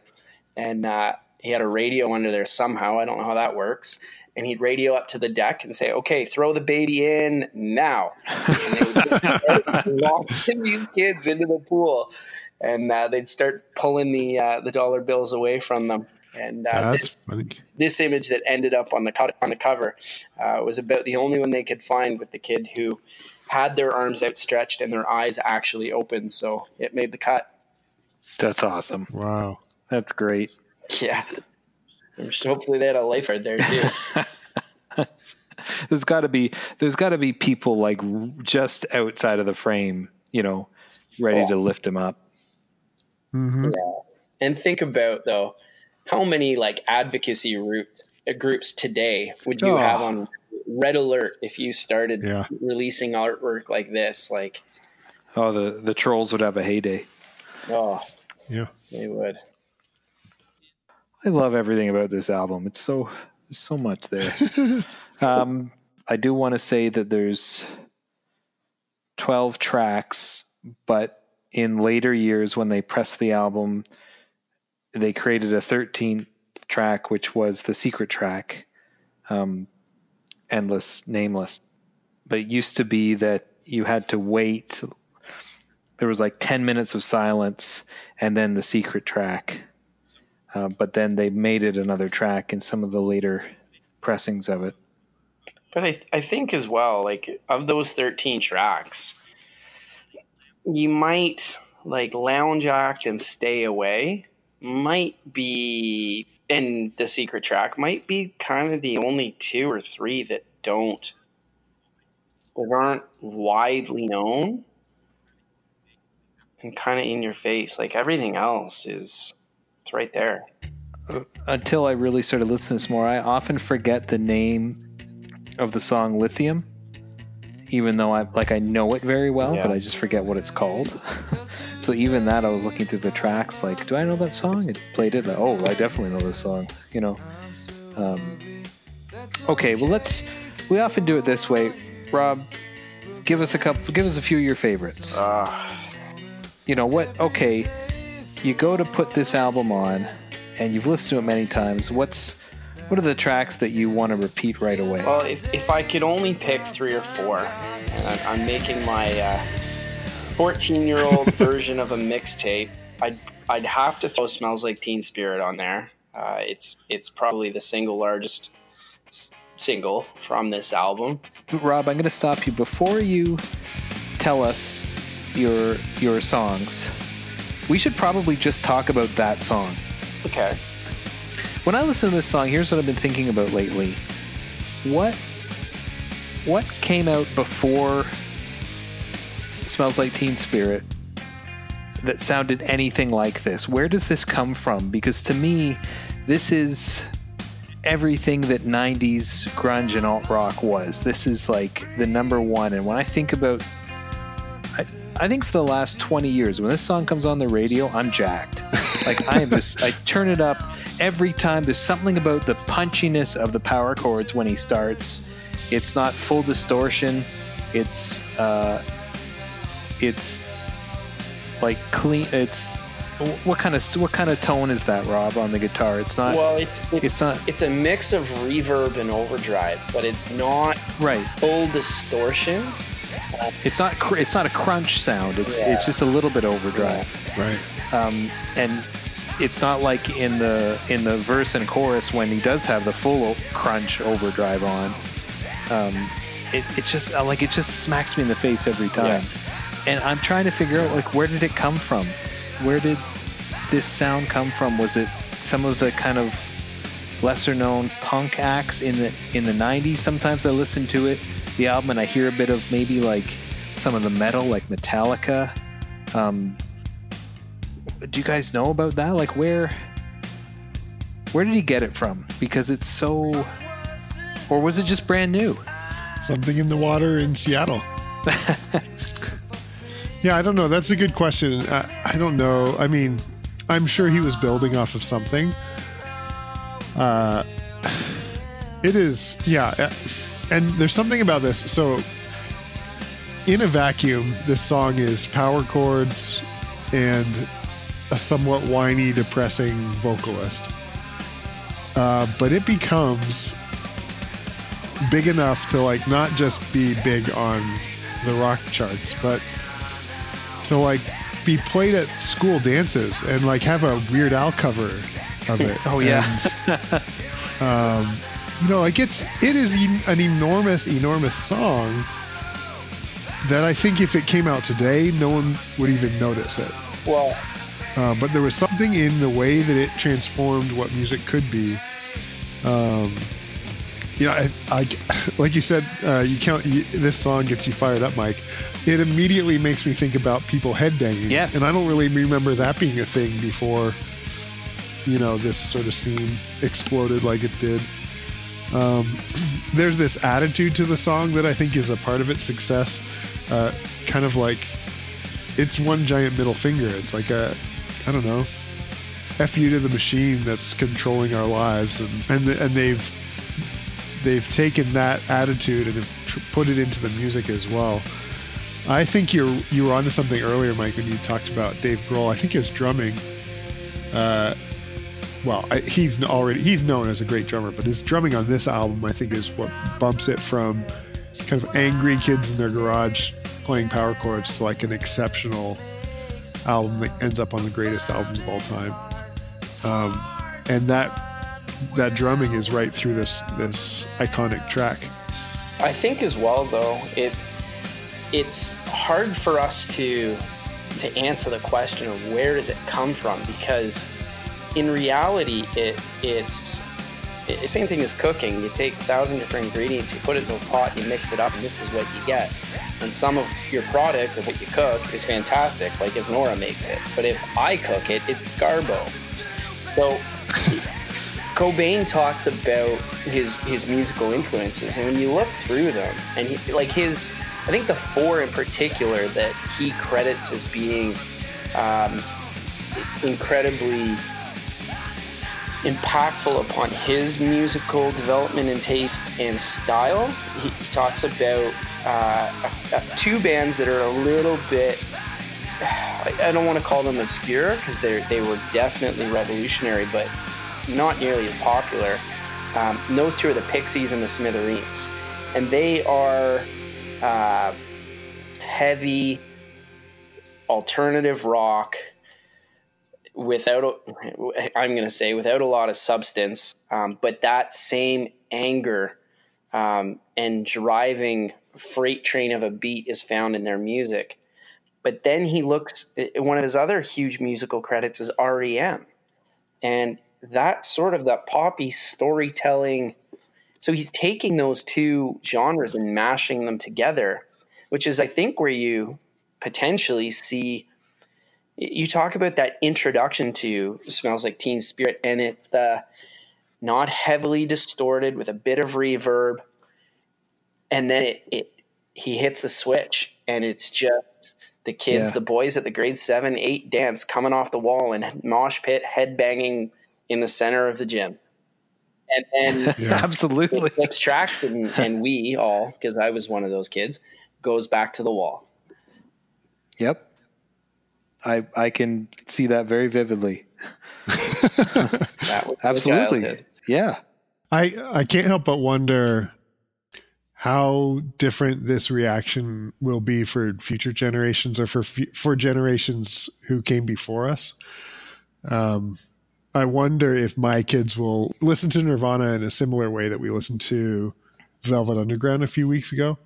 and uh, he had a radio under there somehow. I don't know how that works. And he'd radio up to the deck and say, "Okay, throw the baby in now." And they would just start launching these kids into the pool, and uh, they'd start pulling the uh, the dollar bills away from them. And uh, That's this, this image that ended up on the co- on the cover uh, was about the only one they could find with the kid who had their arms outstretched and their eyes actually open. So it made the cut. That's awesome. Wow. That's great. Yeah. I'm sure hopefully they had a lifeguard there too. There's got to be there's got to be people like just outside of the frame, you know, ready Oh. to lift him up. hmm and think about though, how many like advocacy groups groups today would you Oh. have on red alert if you started Yeah. releasing artwork like this? Like, Oh, the the trolls would have a heyday. oh, Yeah. they would. I love everything about this album. It's so there's so much there. um, I do want to say that there's 12 tracks, but in later years when they pressed the album, they created a 13th track, which was the secret track, um, Endless Nameless. But it used to be that you had to wait. There was like 10 minutes of silence and then the secret track. Uh, but then they made it another track in some of the later pressings of it. But I, I think as well, like of those 13 tracks, you might like lounge act and stay away might be and the secret track might be kind of the only two or three that don't that aren't widely known and kind of in your face like everything else is it's right there Until I really started listening to this more, I often forget the name of the song Lithium, even though I like I know it very well, Yeah. but I just forget what it's called. so even that, I was looking through the tracks, like, do I know that song? It played it. Oh, I definitely know this song. You know. Um, okay, well let's. We often do it this way, Rob. Give us a couple. Give us a few of your favorites. uh, you know what? Okay, you go to put this album on, and you've listened to it many times. What's what are the tracks that you want to repeat right away? Well, if, if I could only pick three or four, and I'm, I'm making my 14 year old version of a mixtape, I'd, I'd have to throw Smells Like Teen Spirit on there. Uh, it's, it's probably the single largest s- single from this album. Rob, I'm going to stop you before you tell us your your songs. We should probably just talk about that song. Okay. When I listen to this song, here's what I've been thinking about lately. What what came out before Smells Like Teen Spirit that sounded anything like this? Where does this come from? Because to me, this is everything that 90s grunge and alt rock was. This is like the number one. And when I think about, I, think for the last 20 years, when this song comes on the radio, I'm jacked. like I am just, I turn it up every time. There's something about the punchiness of the power chords when he starts. It's not full distortion. It's, uh, it's like clean. It's what kind of what kind of tone is that, Rob, on the guitar? It's not. Well, it's it's, it's not. It's a mix of reverb and overdrive, but it's not right full distortion. It's not. cr- It's not a crunch sound. It's Yeah. it's just a little bit overdrive. Right. Um, and it's not like in the in the verse and chorus when he does have the full crunch overdrive on. Um, it it just uh, like it just smacks me in the face every time. And I'm trying to figure out like where did it come from? Where did this sound come from? Was it some of the kind of lesser known punk acts in the in the 90s? Sometimes I listen to it, the album, and I hear a bit of maybe like some of the metal, like Metallica. Um, do you guys know about that? Like where where did he get it from? Because it's so or was it just brand new? Something in the water in Seattle. yeah, I don't know. That's a good question. I, I don't know. I mean, I'm sure he was building off of something. Uh, it is, yeah. And there's something about this. So, in a vacuum, this song is power chords and a somewhat whiny, depressing vocalist. Uh, but it becomes big enough to like not just be big on the rock charts, but to like be played at school dances and like have a Weird Al cover of it. Oh, yeah. And, um, you know, like it's it is en- an enormous, enormous song that I think if it came out today, no one would even notice it. Well, Uh, but there was something in the way that it transformed what music could be. Um, you know, I, I, like you said, uh, you count you, this song gets you fired up, Mike. It immediately makes me think about people headbanging. Yes. and I don't really remember that being a thing before. You know, this sort of scene exploded like it did. Um, there's this attitude to the song that I think is a part of its success. Uh, kind of like it's one giant middle finger. It's like a, I don't know, f you to the machine that's controlling our lives, and and and they've they've taken that attitude and have put it into the music as well. I think you're you were onto something earlier, Mike, when you talked about Dave Grohl. I think his drumming. Uh, well, he's already he's known as a great drummer, but his drumming on this album, I think, is what bumps it from kind of angry kids in their garage playing power chords to like an exceptional album that ends up on the greatest albums of all time. Um, and that that drumming is right through this this iconic track. I think as well though it it's hard for us to to answer the question of where does it come from because in reality it it's the same thing as cooking. You take a thousand different ingredients, you put it in a pot, you mix it up, and this is what you get. And some of your product of what you cook is fantastic, like if Nora makes it. But if I cook it, it's garbo. So Cobain talks about his his musical influences, and when you look through them, and he, like his, I think the four in particular that he credits as being um, incredibly impactful upon his musical development and taste and style. He, he talks about uh, uh, two bands that are a little bit. I don't want to call them obscure because they they were definitely revolutionary, but not nearly as popular. Um, those two are the Pixies and the Smithereens, and they are uh, heavy alternative rock without I'm going to say without a lot of substance, um, but that same anger um, and driving freight train of a beat is found in their music. But then he looks. One of his other huge musical credits is REM, and that sort of that poppy storytelling. So he's taking those two genres and mashing them together, which is, I think, where you potentially see you talk about that introduction to smells like teen spirit and it's the not heavily distorted with a bit of reverb and then it, it he hits the switch and it's just the kids Yeah. the boys at the grade 7 8 dance coming off the wall and mosh pit head banging in the center of the gym and then Yeah. Absolutely. flips tracks and, and we all because i was one of those kids goes back to the wall Yep. I I can see that very vividly. that was Absolutely. childhood. Yeah. I I can't help but wonder how different this reaction will be for future generations or for for generations who came before us. Um, I wonder if my kids will listen to Nirvana in a similar way that we listened to Velvet Underground a few weeks ago.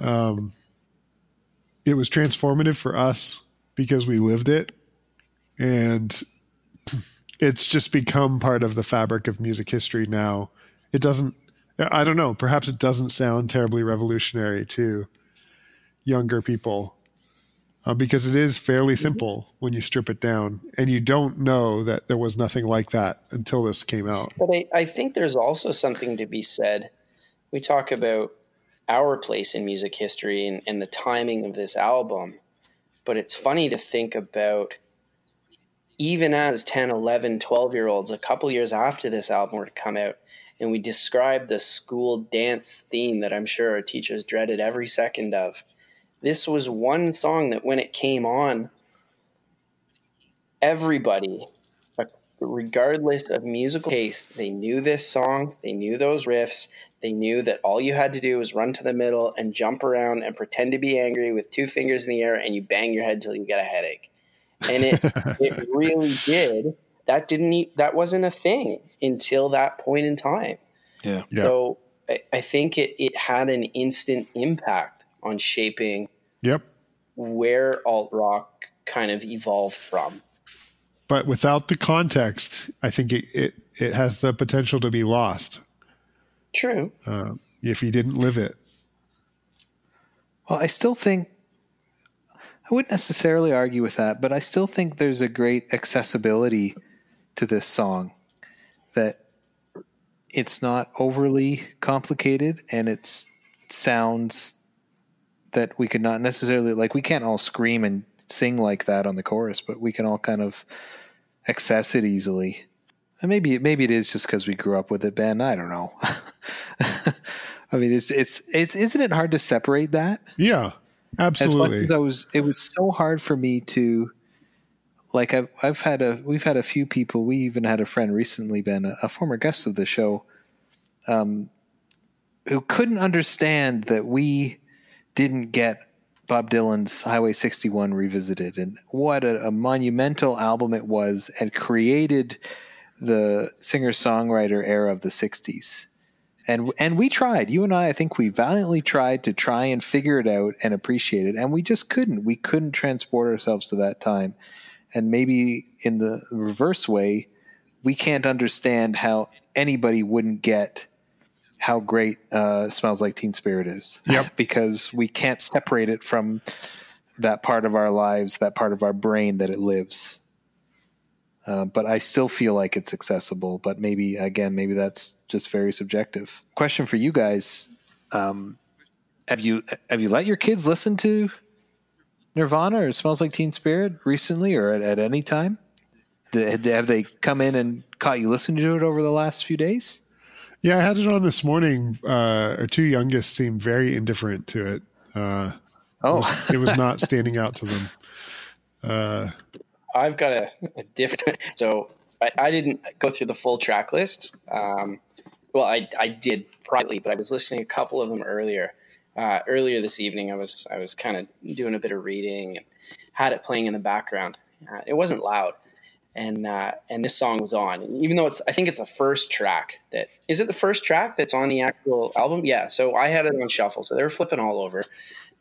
Um, it was transformative for us because we lived it, and it's just become part of the fabric of music history now. It doesn't, I don't know, perhaps it doesn't sound terribly revolutionary to younger people uh, because it is fairly simple when you strip it down. And you don't know that there was nothing like that until this came out. But I, I think there's also something to be said. We talk about our place in music history and, and the timing of this album, but it's funny to think about even as 10, 11, 12 year olds, a couple years after this album were to come out, and we describe the school dance theme that I'm sure our teachers dreaded every second of. This was one song that when it came on, everybody regardless of musical taste, they knew this song, they knew those riffs, they knew that all you had to do was run to the middle and jump around and pretend to be angry with two fingers in the air and you bang your head till you get a headache. And it it really did. That didn't e- that wasn't a thing until that point in time. Yeah. Yeah. So I, I think it, it had an instant impact on shaping Yep. where alt rock kind of evolved from. But without the context, I think it, it, it has the potential to be lost True. uh, if you didn't live it. Well, I still think I wouldn't necessarily argue with that, but I still think there's a great accessibility to this song that it's not overly complicated and it's sounds that we could not necessarily like we can't all scream and sing like that on the chorus, but we can all kind of access it easily. Maybe maybe it is just because we grew up with it, Ben. I don't know. I mean, it's it's it's isn't it hard to separate that? Yeah, absolutely. as I was, it was so hard for me to, like, I've I've had a we've had a few people. We even had a friend recently, Ben, a, a former guest of the show, um, who couldn't understand that we didn't get Bob Dylan's Highway 61 revisited, and what a, a monumental album it was, and created the singer songwriter era of the 60s and and we tried. You and i i think we valiantly tried to try and figure it out and appreciate it. And we just couldn't. We couldn't transport ourselves to that time. And maybe in the reverse way we can't understand how anybody wouldn't get how great uh, smells like teen spirit is. Yep. because we can't separate it from that part of our lives that part of our brain that it lives uh, but I still feel like it's accessible. But maybe again, maybe that's just very subjective. Question for you guys: um, Have you have you let your kids listen to Nirvana or Smells Like Teen Spirit recently, or at, at any time? Did- Have they come in and caught you listening to it over the last few days? Yeah, I had it on this morning. Uh, our two youngest seemed very indifferent to it. Uh, Oh, it, was, it was not standing out to them. Uh, I've got a, a different. So I, I didn't go through the full track list. Um, well, I, I did privately, but I was listening to a couple of them earlier. Uh, earlier this evening, I was I was kind of doing a bit of reading and had it playing in the background. Uh, it wasn't loud, and uh, and this song was on. Even though it's, I think it's the first track that is it the first track that's on the actual album. Yeah. So I had it on shuffle, so they were flipping all over,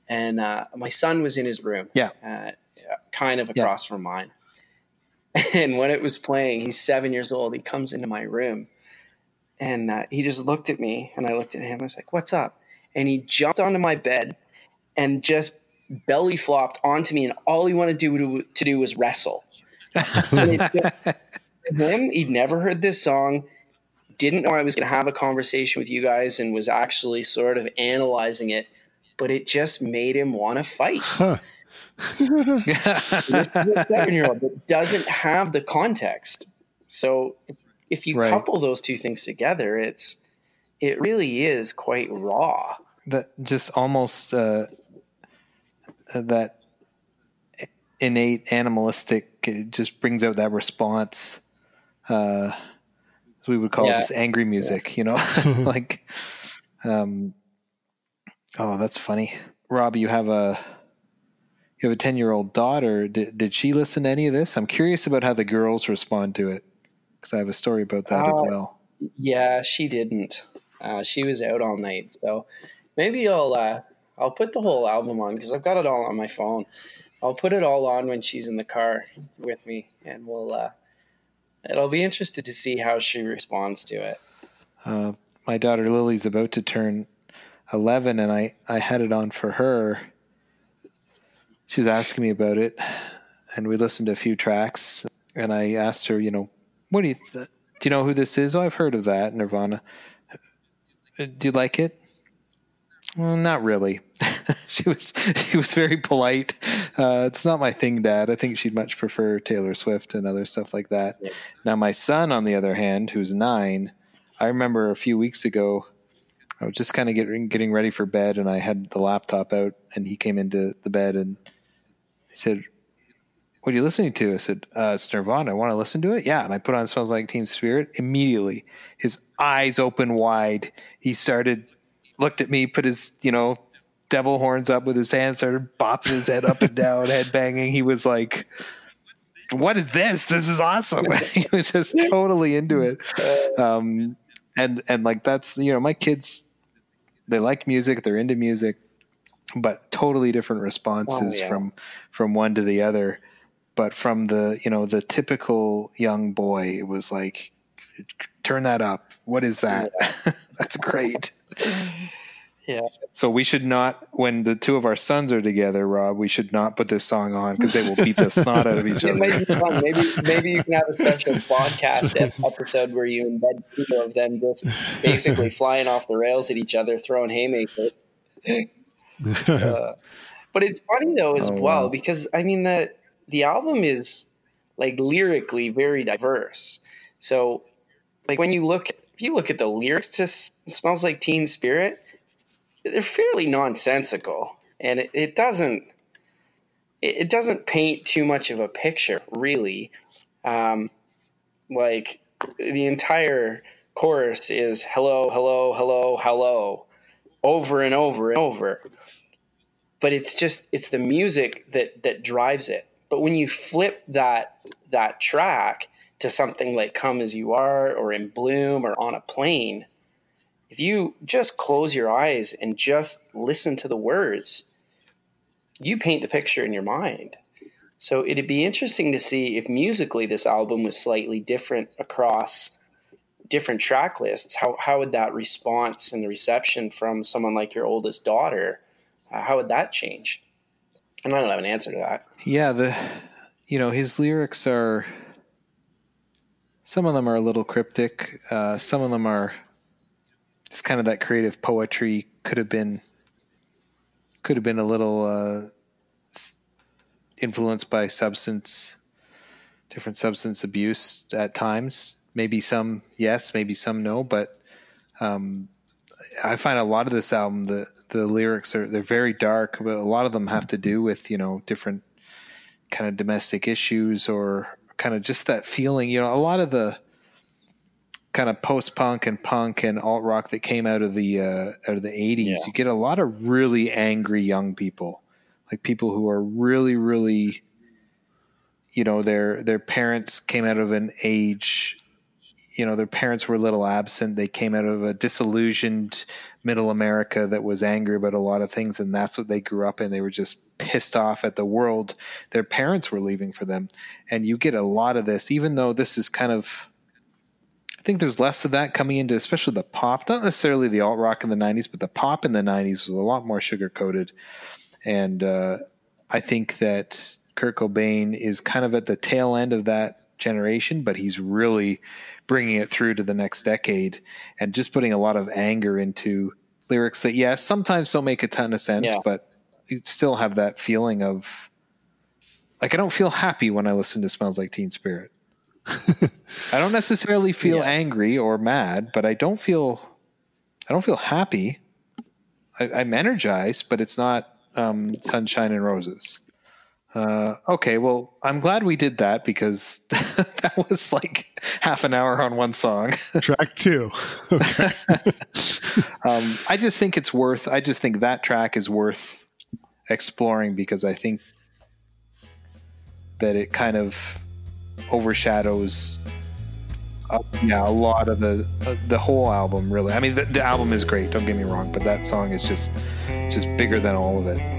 and uh, my son was in his room. Yeah. Uh, kind of Yeah. across from mine. And when it was playing, he's seven years old. He comes into my room and uh, he just looked at me and I looked at him. I was like, What's up? And he jumped onto my bed and just belly flopped onto me, and all he wanted to do, to do was wrestle. him, he'd never heard this song, didn't know I was going to have a conversation with you guys, and was actually sort of analyzing it, but it just made him want to fight. Huh. this is a seven year old that doesn't have the context. So if you Right. couple those two things together, it's it really is quite raw. that just almost uh, uh, that innate animalistic it just brings out that response uh we would call Yeah. it just angry music you know like um oh that's funny rob you have a you have a 10 year old daughter did, did she listen to any of this i'm curious about how the girls respond to it because i have a story about that as Uh, well Yeah, she didn't. Uh, she was out all night, so maybe I'll uh, I'll put the whole album on because I've got it all on my phone. I'll put it all on when she's in the car with me, and we'll. Uh, it'll be interested to see how she responds to it. Uh, my daughter Lily's about to turn 11, and I, I had it on for her. She was asking me about it, and we listened to a few tracks. And I asked her, you know, what do you th- do? You know who this is? Oh, I've heard of that Nirvana. "Uh, Do you like it? Well, not really. she was she was very polite. Uh, it's not my thing, Dad. I think she'd much prefer Taylor Swift and other stuff like that. Yeah. Now, my son, on the other hand, who's nine, I remember a few weeks ago, I was just kind of getting getting ready for bed, and I had the laptop out, and he came into the bed, and said, "What are you listening to?" I said, uh, "It's Nirvana. I want to listen to it?" Yeah, and I put on "Smells Like Teen Spirit." Immediately, his eyes open wide. He started, looked at me, put his you know devil horns up with his hands, started bopping his head up and down, head banging. He was like. What is this? This is awesome. he was just totally into it um, and and like that's you know my kids they like music they're into music but totally different oh, responses Oh, yeah. from from one to the other but from the you know the typical young boy it was like turn that up what is that that's great Yeah. so we should not when the two of our sons are together rob we should not put this song on because they will beat the snot out of each It other. Maybe maybe you can have a special podcast episode where you embed two of them just basically flying off the rails at each other, throwing haymakers. Uh, but it's funny though as Oh, well wow. because I mean the the album is like lyrically very diverse. So like when you look if you look at the lyrics to S- "Smells Like Teen Spirit," they're fairly nonsensical, and it, it doesn't it, it doesn't paint too much of a picture really. Um, like the entire chorus is "hello, hello, hello, hello," over and over and over. But it's just it's the music that that drives it. But when you flip that that track to something like "Come as You Are" or "In Bloom" or "On a Plain," if you just close your eyes and just listen to the words, you paint the picture in your mind. So it'd be interesting to see if musically this album was slightly different across different track lists. How how would that response and the reception from someone like your oldest daughter, how would that change? And I don't have an answer to that. Yeah, the you know his lyrics are some of them are a little cryptic. Uh, some of them are just kind of that creative poetry. Could have been could have been a little uh, influenced by substance, different substance abuse at times. Maybe some yes, maybe some no, but um, I find a lot of this album the the lyrics are they're very dark, but a lot of them have to do with you know different kind of domestic issues or kind of just that feeling. You know, a lot of the kind of post punk and punk and alt rock that came out of the uh, out of the eighties. Yeah. You get a lot of really angry young people, like people who are really really. You know, their their parents came out of an age you know their parents were a little absent. They came out of a disillusioned middle america that was angry about a lot of things and that's what they grew up in. They were just pissed off at the world their parents were leaving for them. And you get a lot of this even though this is kind of i think there's less of that coming into especially the pop not necessarily the alt rock in the 90s but the pop in the 90s was a lot more sugar coated and uh, I think that Kurt Cobain is kind of at the tail end of that generation, but he's really bringing it through to the next decade and just putting a lot of anger into lyrics that, yes, sometimes don't make a ton of sense, Yeah. but you still have that feeling of like I don't feel happy when I listen to Smells Like Teen Spirit. I don't necessarily feel Yeah. angry or mad, but I don't feel I don't feel happy. I, I'm energized, but it's not um, sunshine and roses. Uh, okay, well, I'm glad we did that because that was like half an hour on one song. Track two. um, I just think it's worth. I just think that track is worth exploring because I think that it kind of overshadows, uh, yeah, a lot of the uh, the whole album. Really, I mean, the, the album is great. Don't get me wrong, but that song is just just bigger than all of it.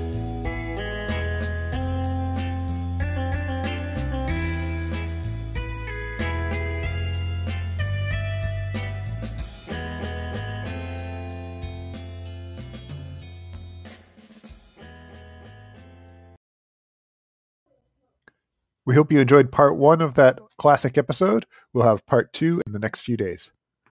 We hope you enjoyed part one of that classic episode. We'll have part two in the next few days.